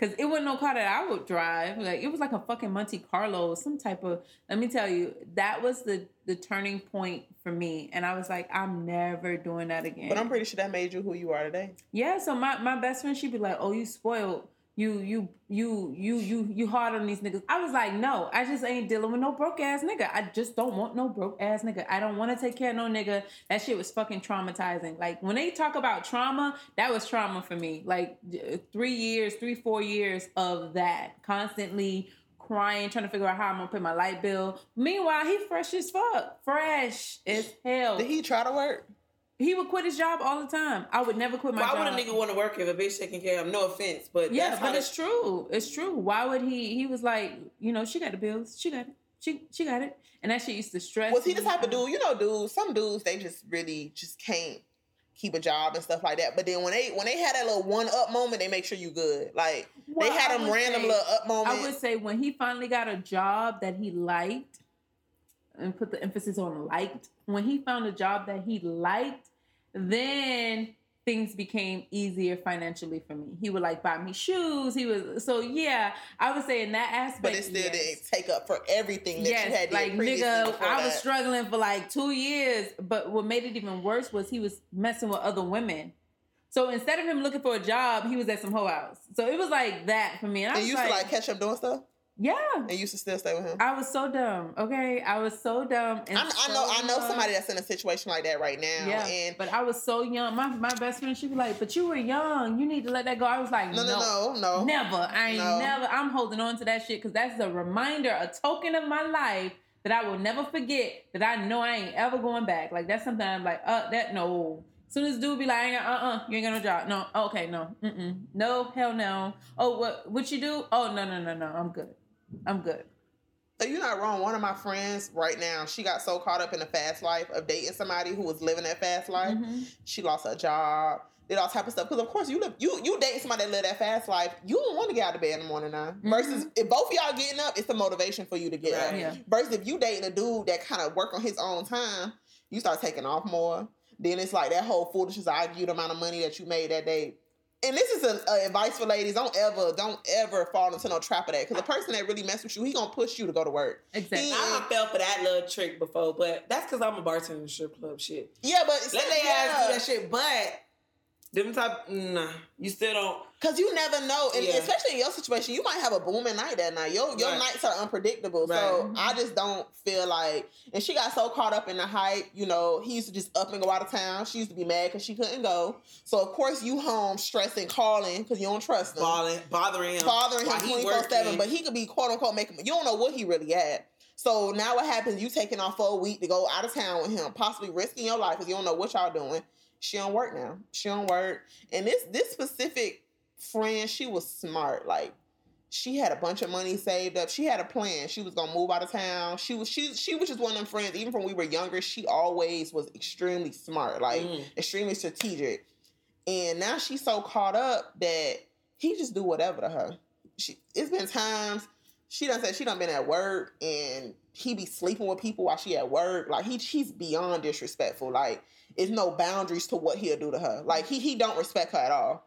[SPEAKER 5] Cause it wasn't no car that I would drive. Like it was like a fucking Monte Carlo, some type of. Let me tell you, that was the the turning point for me, and I was like, I'm never doing that again.
[SPEAKER 2] but I'm pretty sure that made you who you are today.
[SPEAKER 5] Yeah, so my, my best friend, she'd be like, "Oh, you spoiled. You you you you you you hard on these niggas." I was like, "No, I just ain't dealing with no broke ass nigga. I just don't want no broke ass nigga. I don't want to take care of no nigga. That shit was fucking traumatizing. Like when they talk about trauma, that was trauma for me. Like uh, three years, three four years of that, constantly crying, trying to figure out how I'm gonna pay my light bill. Meanwhile, he fresh as fuck, fresh as hell.
[SPEAKER 2] Did he try to work?
[SPEAKER 5] He would quit his job all the time. I would never quit my
[SPEAKER 3] Why
[SPEAKER 5] job.
[SPEAKER 3] Why would a nigga want to work if a bitch taking care of him? No offense, but
[SPEAKER 5] Yeah, but it's true. It's true. Why would he? He was like, you know, she got the bills. She got it. She she got it. And that shit used to stress.
[SPEAKER 2] Was he the type of dude? You know, dudes. Some dudes they just really just can't keep a job and stuff like that. But then when they when they had that little one up moment, they make sure you good. Like
[SPEAKER 5] Well,
[SPEAKER 2] they had them random
[SPEAKER 5] say-
[SPEAKER 2] little up moments.
[SPEAKER 5] I would say when he finally got a job that he liked, and put the emphasis on liked. When he found a job that he liked, then things became easier financially for me. He would like buy me shoes. He was so yeah. I would say in that aspect,
[SPEAKER 2] but it still
[SPEAKER 5] yes.
[SPEAKER 2] didn't take up for everything that
[SPEAKER 5] yes,
[SPEAKER 2] you had
[SPEAKER 5] like nigga, I was struggling for like two years. But what made it even worse was he was messing with other women. So instead of him looking for a job, he was at some hoe house. So it was like that for me. And I was
[SPEAKER 2] you used
[SPEAKER 5] like,
[SPEAKER 2] to like catch him doing stuff,
[SPEAKER 5] yeah.
[SPEAKER 2] and you used to still stay with him.
[SPEAKER 5] I was so dumb. Okay, I was so dumb.
[SPEAKER 2] I, I
[SPEAKER 5] so
[SPEAKER 2] know, I know somebody that's in a situation like that right now.
[SPEAKER 5] Yeah,
[SPEAKER 2] and
[SPEAKER 5] but I was so young. My my best friend, she'd be like, "But you were young. You need to let that go." I was like,
[SPEAKER 2] no, no, no, no.
[SPEAKER 5] Never. I ain't
[SPEAKER 2] No.
[SPEAKER 5] never. I'm holding on to that shit because that's a reminder, a token of my life that I will never forget. That I know I ain't ever going back. Like that's something I'm like, uh, that no. Soon as dude be like, I uh, uh, you ain't got no job. No, okay, no, mm, no, hell no. Oh, what, what you do? Oh, no, no, no, no. I'm good. I'm good.
[SPEAKER 2] So you're not wrong. One of my friends right now, she got so caught up in the fast life of dating somebody who was living that fast life.
[SPEAKER 5] Mhm.
[SPEAKER 2] She lost her job, did all type of stuff. Because of course you live you you dating somebody that live that fast life. You don't want to get out of bed in the morning now. Versus if both of y'all getting up, it's the motivation for you to get up.
[SPEAKER 3] Right.
[SPEAKER 5] Yeah.
[SPEAKER 2] Versus if you dating a dude that kind of work on his own time, you start taking off more. Then it's like that whole foolishness argue the amount of money that you made that day. And this is a, a advice for ladies: don't ever, don't ever fall into no trap of that. Because the person that really mess with you, he gonna push you to go to work.
[SPEAKER 5] Exactly.
[SPEAKER 2] He-
[SPEAKER 3] I done fell for that little trick before, but that's because I'm a bartender in strip club. Shit,
[SPEAKER 2] Yeah, but
[SPEAKER 3] let they ass do that shit. But them type, nah, you still don't.
[SPEAKER 2] Because you never know, and
[SPEAKER 3] Yeah.
[SPEAKER 2] especially in your situation, you might have a booming night that night. Your your
[SPEAKER 3] Right.
[SPEAKER 2] nights are unpredictable, so
[SPEAKER 5] Right.
[SPEAKER 2] I just don't feel like. And she got so caught up in the hype. You know, he used to just up and go out of town. She used to be mad because she couldn't go. So of course you home stressing, calling because you don't trust him,
[SPEAKER 3] Bothering, bothering him,
[SPEAKER 2] bothering him twenty four seven. But he could be quote unquote making. You don't know what he really at. So now what happens? You taking off for a week to go out of town with him, possibly risking your life because you don't know what y'all doing. She don't work now. She don't work. And this this specific friend, she was smart. Like she had a bunch of money saved up. She had a plan. She was gonna move out of town. She was she she was just one of them friends. Even from we were younger, she always was extremely smart, like
[SPEAKER 3] Mm.
[SPEAKER 2] extremely strategic. And now she's so caught up that he just do whatever to her. She it's been times she done said she done been at work and he be sleeping with people while she at work. Like he he's beyond disrespectful. Like it's no boundaries to what he'll do to her. Like he he don't respect her at all.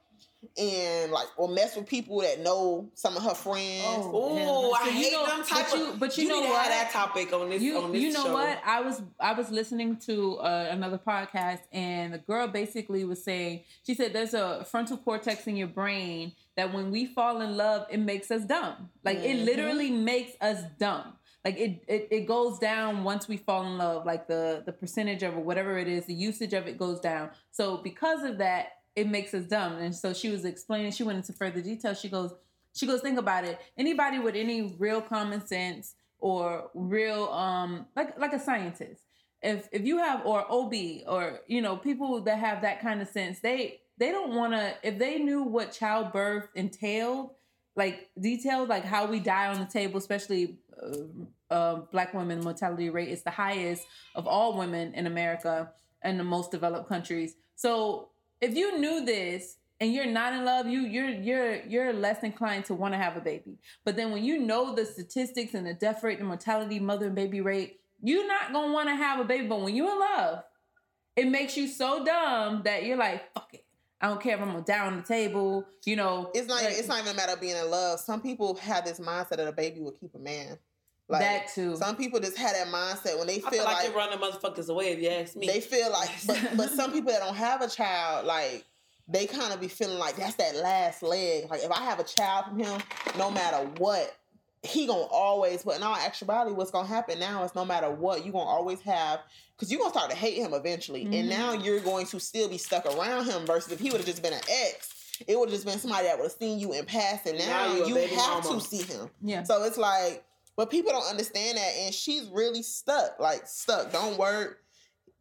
[SPEAKER 2] And like will mess with people that know some of her friends.
[SPEAKER 3] Ooh, I
[SPEAKER 5] So you
[SPEAKER 3] hate
[SPEAKER 5] know-
[SPEAKER 3] them type
[SPEAKER 5] but you-
[SPEAKER 3] of.
[SPEAKER 5] but you know
[SPEAKER 3] need to
[SPEAKER 5] what?
[SPEAKER 3] have that topic on this.
[SPEAKER 5] you
[SPEAKER 3] on this
[SPEAKER 5] you know
[SPEAKER 3] show.
[SPEAKER 5] what i was i was listening to uh, another podcast and the girl basically was saying she said there's a frontal cortex in your brain that when we fall in love it makes us dumb like it literally makes us dumb like it, it it goes down once we fall in love like the the percentage of whatever it is the usage of it goes down. So because of that it makes us dumb. And so she was explaining she went into further detail. She goes she goes think about it. Anybody with any real common sense or real um like like a scientist if if you have or ob or you know people that have that kind of sense they they don't want to if they knew what childbirth entailed like details like how we die on the table especially uh, uh, black women mortality rate is the highest of all women in america and the most developed countries so if you knew this and you're not in love you you're you're you're less inclined to want to have a baby but then when you know the statistics and the death rate and mortality mother and baby rate you're not gonna want to have a baby but when you're in love it makes you so dumb that you're like fuck it i don't care if i'm gonna die on the table you know
[SPEAKER 2] It's not.
[SPEAKER 5] like,
[SPEAKER 2] it's not even a matter of being in love. Some people have this mindset that a baby will keep a man. Like
[SPEAKER 5] that too
[SPEAKER 2] some people just have that mindset when they
[SPEAKER 3] I
[SPEAKER 2] feel,
[SPEAKER 3] feel like,
[SPEAKER 2] like,
[SPEAKER 3] they run the motherfuckers away. If you ask me,
[SPEAKER 2] they feel like. But but some people that don't have a child, like they kind of be feeling like that's that last leg. Like if I have a child from him, no matter what, he gonna always. But in all actuality, what's gonna happen now is no matter what, you gonna always have because you're gonna start to hate him eventually, and
[SPEAKER 5] Mhm.
[SPEAKER 2] now you're going to still be stuck around him. Versus if he would have just been an ex. It would have just been somebody that would have seen you in passing. Now,
[SPEAKER 3] Now you a
[SPEAKER 2] you
[SPEAKER 3] baby
[SPEAKER 2] have
[SPEAKER 3] mama.
[SPEAKER 2] to see him.
[SPEAKER 5] yeah
[SPEAKER 2] So it's like, but people don't understand that, and she's really stuck, like stuck. Don't work,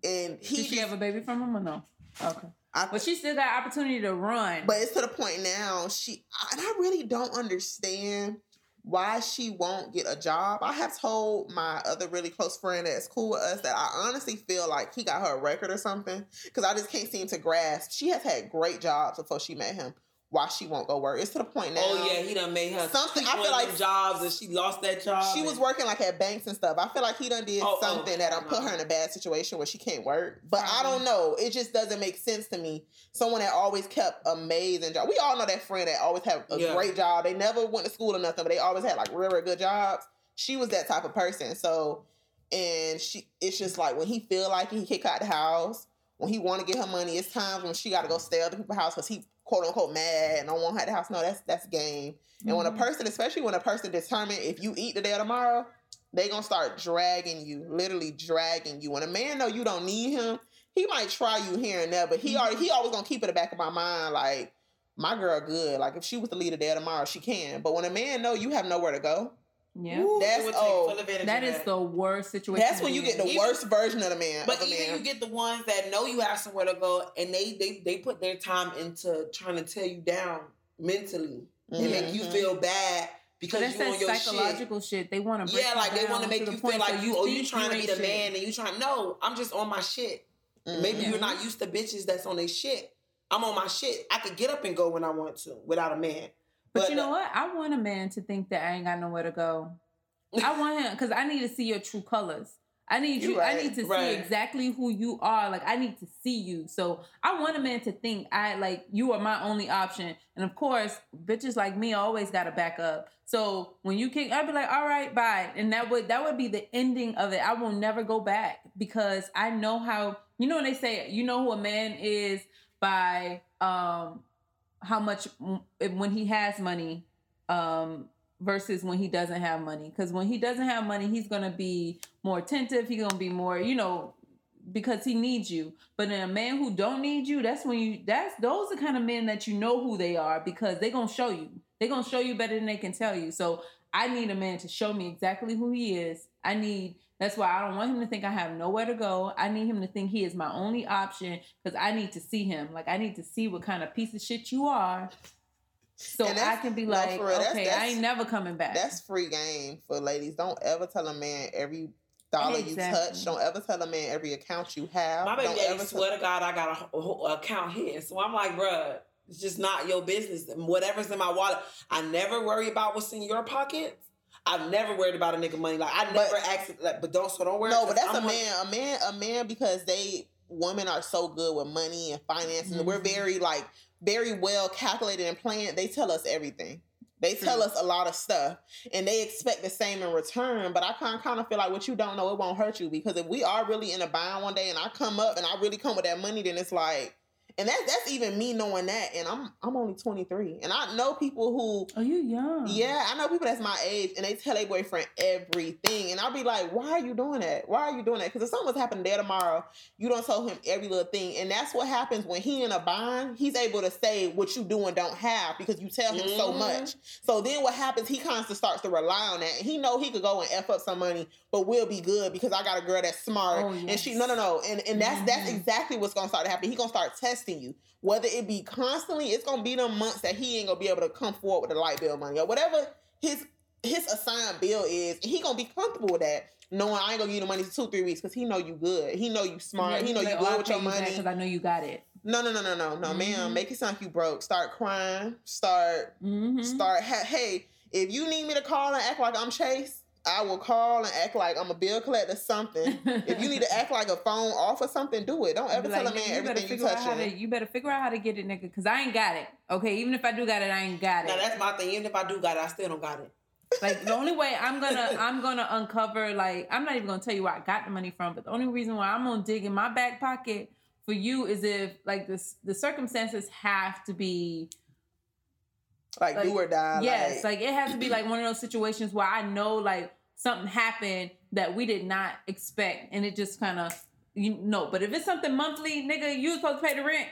[SPEAKER 2] and he.
[SPEAKER 5] did she
[SPEAKER 2] just-
[SPEAKER 5] have a baby from him or no okay
[SPEAKER 2] I-
[SPEAKER 5] but she still got opportunity to run
[SPEAKER 2] but it's to the point now. She and I really don't understand why she won't get a job. I have told my other really close friend that's cool with us that I honestly feel like he got her a record or something because I just can't seem to grasp. She has had great jobs before she met him. Why she won't go work? It's to the point oh, now.
[SPEAKER 3] oh yeah, he done made her
[SPEAKER 2] Something- I feel like-
[SPEAKER 3] jobs, and she lost that job.
[SPEAKER 2] She was working like at banks and stuff. I feel like he done did
[SPEAKER 3] Oh, oh,
[SPEAKER 2] something that done uh-huh.
[SPEAKER 3] put
[SPEAKER 2] her in a bad situation where she can't work. But I don't uh-huh. know. It just doesn't make sense to me. Someone that always kept amazing job. We all know that friend that always had a
[SPEAKER 3] Yeah.
[SPEAKER 2] great job. They never went to school or nothing, but they always had like real, real good jobs. She was that type of person. So, and she, it's just like when he feel like it, he kick out the house. When he want to get her money, it's times when she got to go stay at other people's house because he quote unquote mad and don't want her at the house. No, that's that's game. And when a
[SPEAKER 5] Mhm.
[SPEAKER 2] person, especially when a person determined if you eat today or tomorrow, they gonna start dragging you, literally dragging you. When a man know you don't need him, he might try you here and there, but he already he always gonna keep it in the back of my mind like my girl good. Like if she was to lead today or tomorrow, she can. But when a man know you have nowhere to go,
[SPEAKER 5] yeah
[SPEAKER 3] Ooh,
[SPEAKER 2] That's-
[SPEAKER 3] it would take
[SPEAKER 2] oh,
[SPEAKER 3] full advantage
[SPEAKER 5] that the worst situation
[SPEAKER 2] that's when you get the
[SPEAKER 3] Even-
[SPEAKER 2] worst version of the man.
[SPEAKER 3] But
[SPEAKER 2] of
[SPEAKER 3] even
[SPEAKER 2] man.
[SPEAKER 3] you get the ones that know you have somewhere to go, and they they they put their time into trying to tear you down mentally and make you
[SPEAKER 2] Mhm.
[SPEAKER 3] feel bad because
[SPEAKER 5] That's
[SPEAKER 3] you on
[SPEAKER 5] that
[SPEAKER 3] your
[SPEAKER 5] psychological shit. They want to
[SPEAKER 3] shit. Yeah, like they want to make you feel
[SPEAKER 5] point,
[SPEAKER 3] like
[SPEAKER 5] so
[SPEAKER 3] you, oh, you trying to be the
[SPEAKER 5] shit.
[SPEAKER 3] man and you trying. No, I'm just on my shit.
[SPEAKER 2] Mm-hmm.
[SPEAKER 3] Maybe
[SPEAKER 5] Yeah.
[SPEAKER 3] you're not used to bitches that's on their shit. I'm on my shit. I could get up and go when I want to without a man.
[SPEAKER 5] But, you know what? I want a man to think that I ain't got nowhere to go. I want him because I need to see your true colors. I need
[SPEAKER 2] You
[SPEAKER 5] you. I need to
[SPEAKER 3] right.
[SPEAKER 5] see exactly who you are. Like I need to see you. So I want a man to think I like you are my only option. And of course, bitches like me always got to back up. So when you kick, I'd be like, all right, bye. And that would that would be the ending of it. I will never go back because I know how. You know when they say you know who a man is by um how much when he has money um versus when he doesn't have money. Because when he doesn't have money he's gonna be more attentive. He's gonna be more you know because he needs you. But in a man who don't need you that's when you that's those are kind of men that you know who they are because they're gonna show you. They're gonna show you better than they can tell you. So i need a man to show me exactly who he is. I need that's why i don't want him to think i have nowhere to go i need him to think he is my only option because i need to see him like i need to see what kind of piece of shit you are so I can be
[SPEAKER 2] no,
[SPEAKER 5] like,
[SPEAKER 2] for real, that's-
[SPEAKER 5] okay, I ain't never coming back.
[SPEAKER 2] That's free game for ladies. Don't ever tell a man every dollar you touch. Don't ever tell a man every account you have.
[SPEAKER 3] My baby
[SPEAKER 2] Don't
[SPEAKER 3] daddy
[SPEAKER 2] ever
[SPEAKER 3] swear to God, I got a, whole- whole account here. So I'm like, bruh, it's just not your business. Whatever's in my wallet, I never worry about what's in your pockets. I've never worried about a nigga money. Like I
[SPEAKER 2] But-
[SPEAKER 3] never asked, like, but don't so don't worry.
[SPEAKER 2] No, but that's
[SPEAKER 3] I'm
[SPEAKER 2] a man, a man, a man because they women are so good with money and finances. We're
[SPEAKER 5] Mhm.
[SPEAKER 2] very like very well calculated and planned. They tell us everything. They tell us a lot of stuff, and they expect the same in return. But I kind kind of feel like what you don't know, it won't hurt you because if we are really in a bind one day, and I come up and I really come with that money, then it's like, and that's that's even me knowing that, and I'm I'm only 23, and I know people who
[SPEAKER 5] oh, you young.
[SPEAKER 2] yeah, I know people that's my age and they tell their boyfriend everything. And I'll be like, why are you doing that? Why are you doing that? Because if something was happening there tomorrow, you don't tell him every little thing. And that's what happens when he in a bind. He's able to say what you do and don't have because you tell him so
[SPEAKER 3] Mhm.
[SPEAKER 2] much. So then what happens, he kind of starts to rely on that. And he know he could go and F up some money, but we'll be good because I got a girl that's smart.
[SPEAKER 5] Oh,
[SPEAKER 2] And she, no, no, no. And, and that's, that's
[SPEAKER 5] Mhm.
[SPEAKER 2] exactly what's going to start to happen. He going to start testing you. Whether it be constantly, it's to be them months that he ain't to be able to come forward with the light bill money or whatever his his assigned bill is, he gonna be comfortable with that, knowing I ain't gonna give you the money for two three weeks because he know you good, he know you smart, he know you good with your money.
[SPEAKER 5] because I know you got it.
[SPEAKER 2] No, no, no, no, no, no, ma'am.
[SPEAKER 5] Mhm.
[SPEAKER 2] Make it sound like you broke. Start crying. Start,
[SPEAKER 5] Mm-hmm.
[SPEAKER 2] start. Ha- hey, if you need me to call and act like I'm Chase, I will call and act like I'm a bill collector. Something. if you need to act like a phone off or something, do it. Don't ever
[SPEAKER 5] Be
[SPEAKER 2] tell a man
[SPEAKER 5] you better
[SPEAKER 2] everything you
[SPEAKER 5] figure out how to. You better figure out how to get it, nigga, because I ain't got it. Okay, even if I do got it, I ain't got it.
[SPEAKER 3] Now that's my thing. Even if I do got it, I still don't got it.
[SPEAKER 5] like the only way I'm gonna I'm gonna uncover like I'm not even gonna tell you where I got the money from, but the only reason why I'm gonna dig in my back pocket for you is if like this the circumstances have to be
[SPEAKER 2] Like,
[SPEAKER 5] like,
[SPEAKER 2] do or die.
[SPEAKER 5] yes,
[SPEAKER 2] like,
[SPEAKER 5] like it has to be like one of those situations where I know like something happened that we did not expect and it just kind of you know. But if it's something monthly, nigga, you was supposed to pay the rent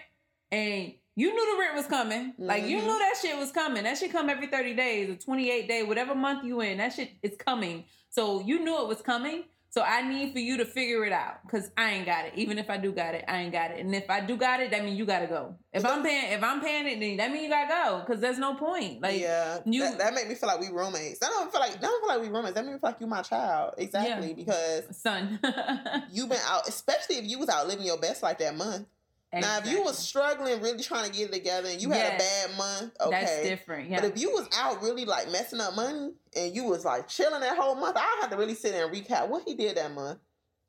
[SPEAKER 5] and you knew the rent was coming. Like you
[SPEAKER 2] Mhm.
[SPEAKER 5] knew that shit was coming. That shit come every 30 days or 28 day, whatever month you in, that shit is coming. So you knew it was coming. So I need for you to figure it out because I ain't got it. Even if I do got it, I ain't got it. And if I do got it, that means you gotta go. If I'm paying, if I'm paying it, then that means you gotta go because there's no point. Like
[SPEAKER 2] yeah,
[SPEAKER 5] you-
[SPEAKER 2] that, that make me feel like we roommates. I don't feel like feel like we roommates. That make me feel like you my child. Exactly
[SPEAKER 5] Yeah.
[SPEAKER 2] because
[SPEAKER 5] son.
[SPEAKER 2] you've been out, especially if you was out living your best life that month. Now, if you was struggling, really trying to get it together, and you had a bad month, okay,
[SPEAKER 5] that's different. Yeah.
[SPEAKER 2] But if you was out really like messing up money, and you was like chilling that whole month, I have to really sit there and recap what he did that month.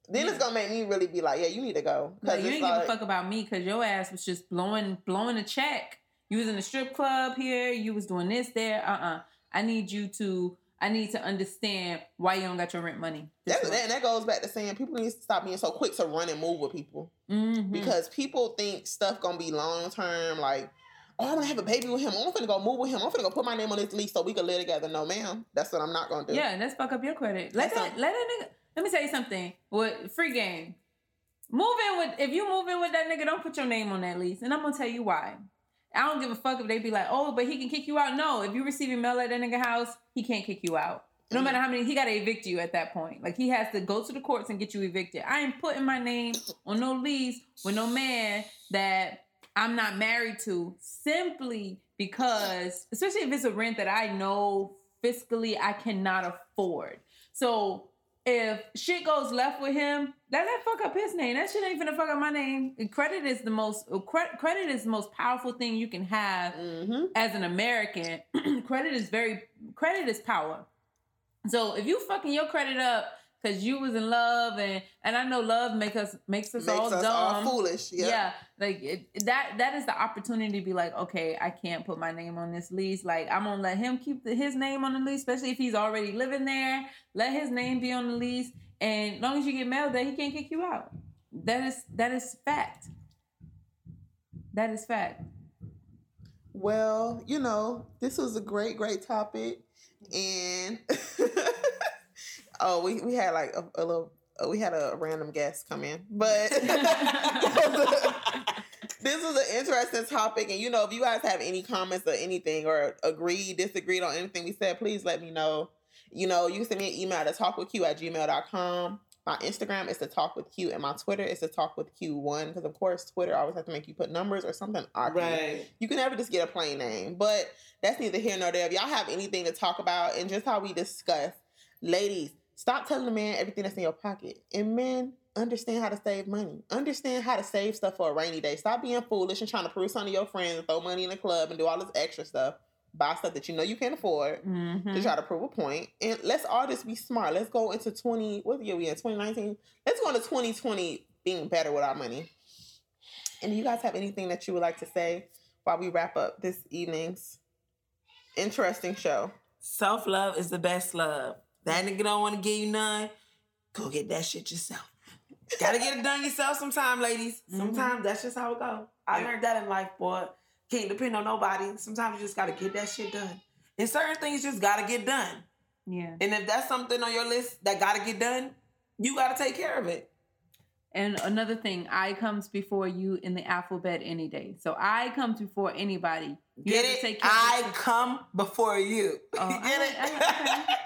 [SPEAKER 2] Then it's gonna make me really be like, yeah, you need to go.
[SPEAKER 5] Like, you ain't give a fuck about me because your ass was just blowing blowing a check. You was in the strip club here. You was doing this there. Uh uh I need you to. I need to understand why you don't got your rent money.
[SPEAKER 2] That, that, and that goes back to saying people need to stop being so quick to run and move with people
[SPEAKER 5] mm-hmm.
[SPEAKER 2] because people think stuff gonna be long term. Like, oh, I'm gonna have a baby with him. I'm gonna go move with him. I'm gonna go put my name on this lease so we can live together. No, ma'am, that's what I'm not gonna do.
[SPEAKER 5] yeah, and let's fuck up your credit. Let
[SPEAKER 2] That's
[SPEAKER 5] that. Let that nigga. Let me tell you something. With free game, move in with. If you move in with that nigga, don't put your name on that lease, and I'm gonna tell you why. I don't give a fuck if they be like, oh, but he can kick you out. No, if you receive receiving mail at that nigga house, he can't kick you out. No mm. matter how many, he gotta evict you at that point. Like he has to go to the courts and get you evicted. I ain't putting my name on no lease with no man that I'm not married to simply because, especially if it's a rent that I know fiscally I cannot afford. So if shit goes left with him, let that fuck up his name. That shit ain't finna fuck up my name. And Credit is the most cre- credit is the most powerful thing you can have
[SPEAKER 2] Mm-hmm.
[SPEAKER 5] as an American. credit is very credit is power. So if you fucking your credit up because you was in love and and I know love make us makes us
[SPEAKER 2] Makes
[SPEAKER 5] all
[SPEAKER 2] us
[SPEAKER 5] dumb.
[SPEAKER 2] all foolish. Yeah.
[SPEAKER 5] Yeah, like it, that. That is the opportunity to be like, okay, I can't put my name on this lease. Like I'm gonna let him keep the, his name on the lease, especially if he's already living there. Let his name be on the lease, and as long as you get mail there, he can't kick you out. That is that is fact. That is fact.
[SPEAKER 2] Well, you know, this was a great, great topic, and oh, we we had like a, a little, uh, we had a random guest come in, but this was an interesting topic, and you know, if you guys have any comments or anything, or agree, disagreed on anything we said, please let me know. You know, you can send me an email to talkwithq at gmail.com. My Instagram is to talk with Q, and my Twitter is to talk with Q1. Because of course, Twitter always have to make you put numbers or something awkward.
[SPEAKER 3] Right.
[SPEAKER 2] You can never just get a plain name, but that's neither here nor there. If y'all have anything to talk about and just how we discuss, ladies, stop telling the man everything that's in your pocket. And men, understand how to save money. Understand how to save stuff for a rainy day. Stop being foolish and trying to prove something to your friends and throw money in the club and do all this extra stuff. Buy stuff that you know you can't afford
[SPEAKER 5] Mhm.
[SPEAKER 2] to try to prove a point. And let's all just be smart. Let's go into 20, what year we in? 2019? Let's go into 2020 being better with our money. And do you guys have anything that you would like to say while we wrap up this evening's interesting show?
[SPEAKER 3] Self love is the best love. That nigga don't want to give you none. Go get that shit yourself. Gotta get it done yourself sometime, ladies. Mm-hmm. Sometimes that's just how it go. I learned that in life, boy. Can't depend on nobody. Sometimes you just gotta get that shit done. And certain things just gotta get done.
[SPEAKER 5] Yeah.
[SPEAKER 3] And if that's something on your list that gotta get done, you gotta take care of it.
[SPEAKER 5] And another thing, I comes before you in the alphabet any day. So I comes before anybody. You
[SPEAKER 3] Get it?
[SPEAKER 5] take care
[SPEAKER 3] I
[SPEAKER 5] yourself.
[SPEAKER 3] come before you.
[SPEAKER 5] Oh,
[SPEAKER 3] you get it?
[SPEAKER 5] I-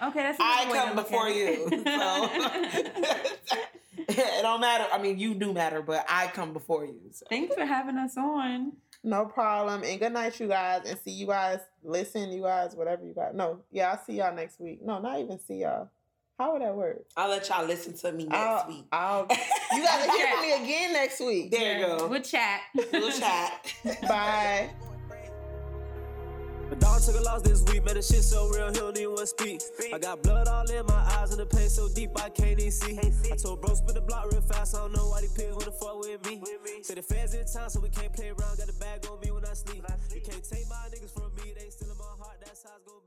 [SPEAKER 5] I- okay. okay, that's
[SPEAKER 3] I
[SPEAKER 5] way
[SPEAKER 3] come before you.
[SPEAKER 5] it.
[SPEAKER 3] So it don't matter. I mean, you do matter, but I come before you. So.
[SPEAKER 5] Thanks for having us on.
[SPEAKER 2] No problem. And good night, you guys. And see you guys. Listen, you guys, whatever you guys. No, yeah, I'll see y'all next week. No, not even see y'all. How would that work?
[SPEAKER 3] I'll let y'all listen to me next
[SPEAKER 2] I'll,
[SPEAKER 3] week.
[SPEAKER 2] I'll, you guys will hear from me again next week.
[SPEAKER 3] There you go.
[SPEAKER 5] We'll chat.
[SPEAKER 3] We'll chat.
[SPEAKER 2] Bye.
[SPEAKER 1] My dog took a loss this week, man. The shit so real, he don't even want to speak. I got blood all in my eyes and the pain so deep I can't even see. I told bro spin the block real fast, I don't know why these pigs wanna fuck with me. Say the fans in town, so we can't play around. Got the bag on me when I sleep. You can't take my niggas from me, they still in my heart. That's how it's gonna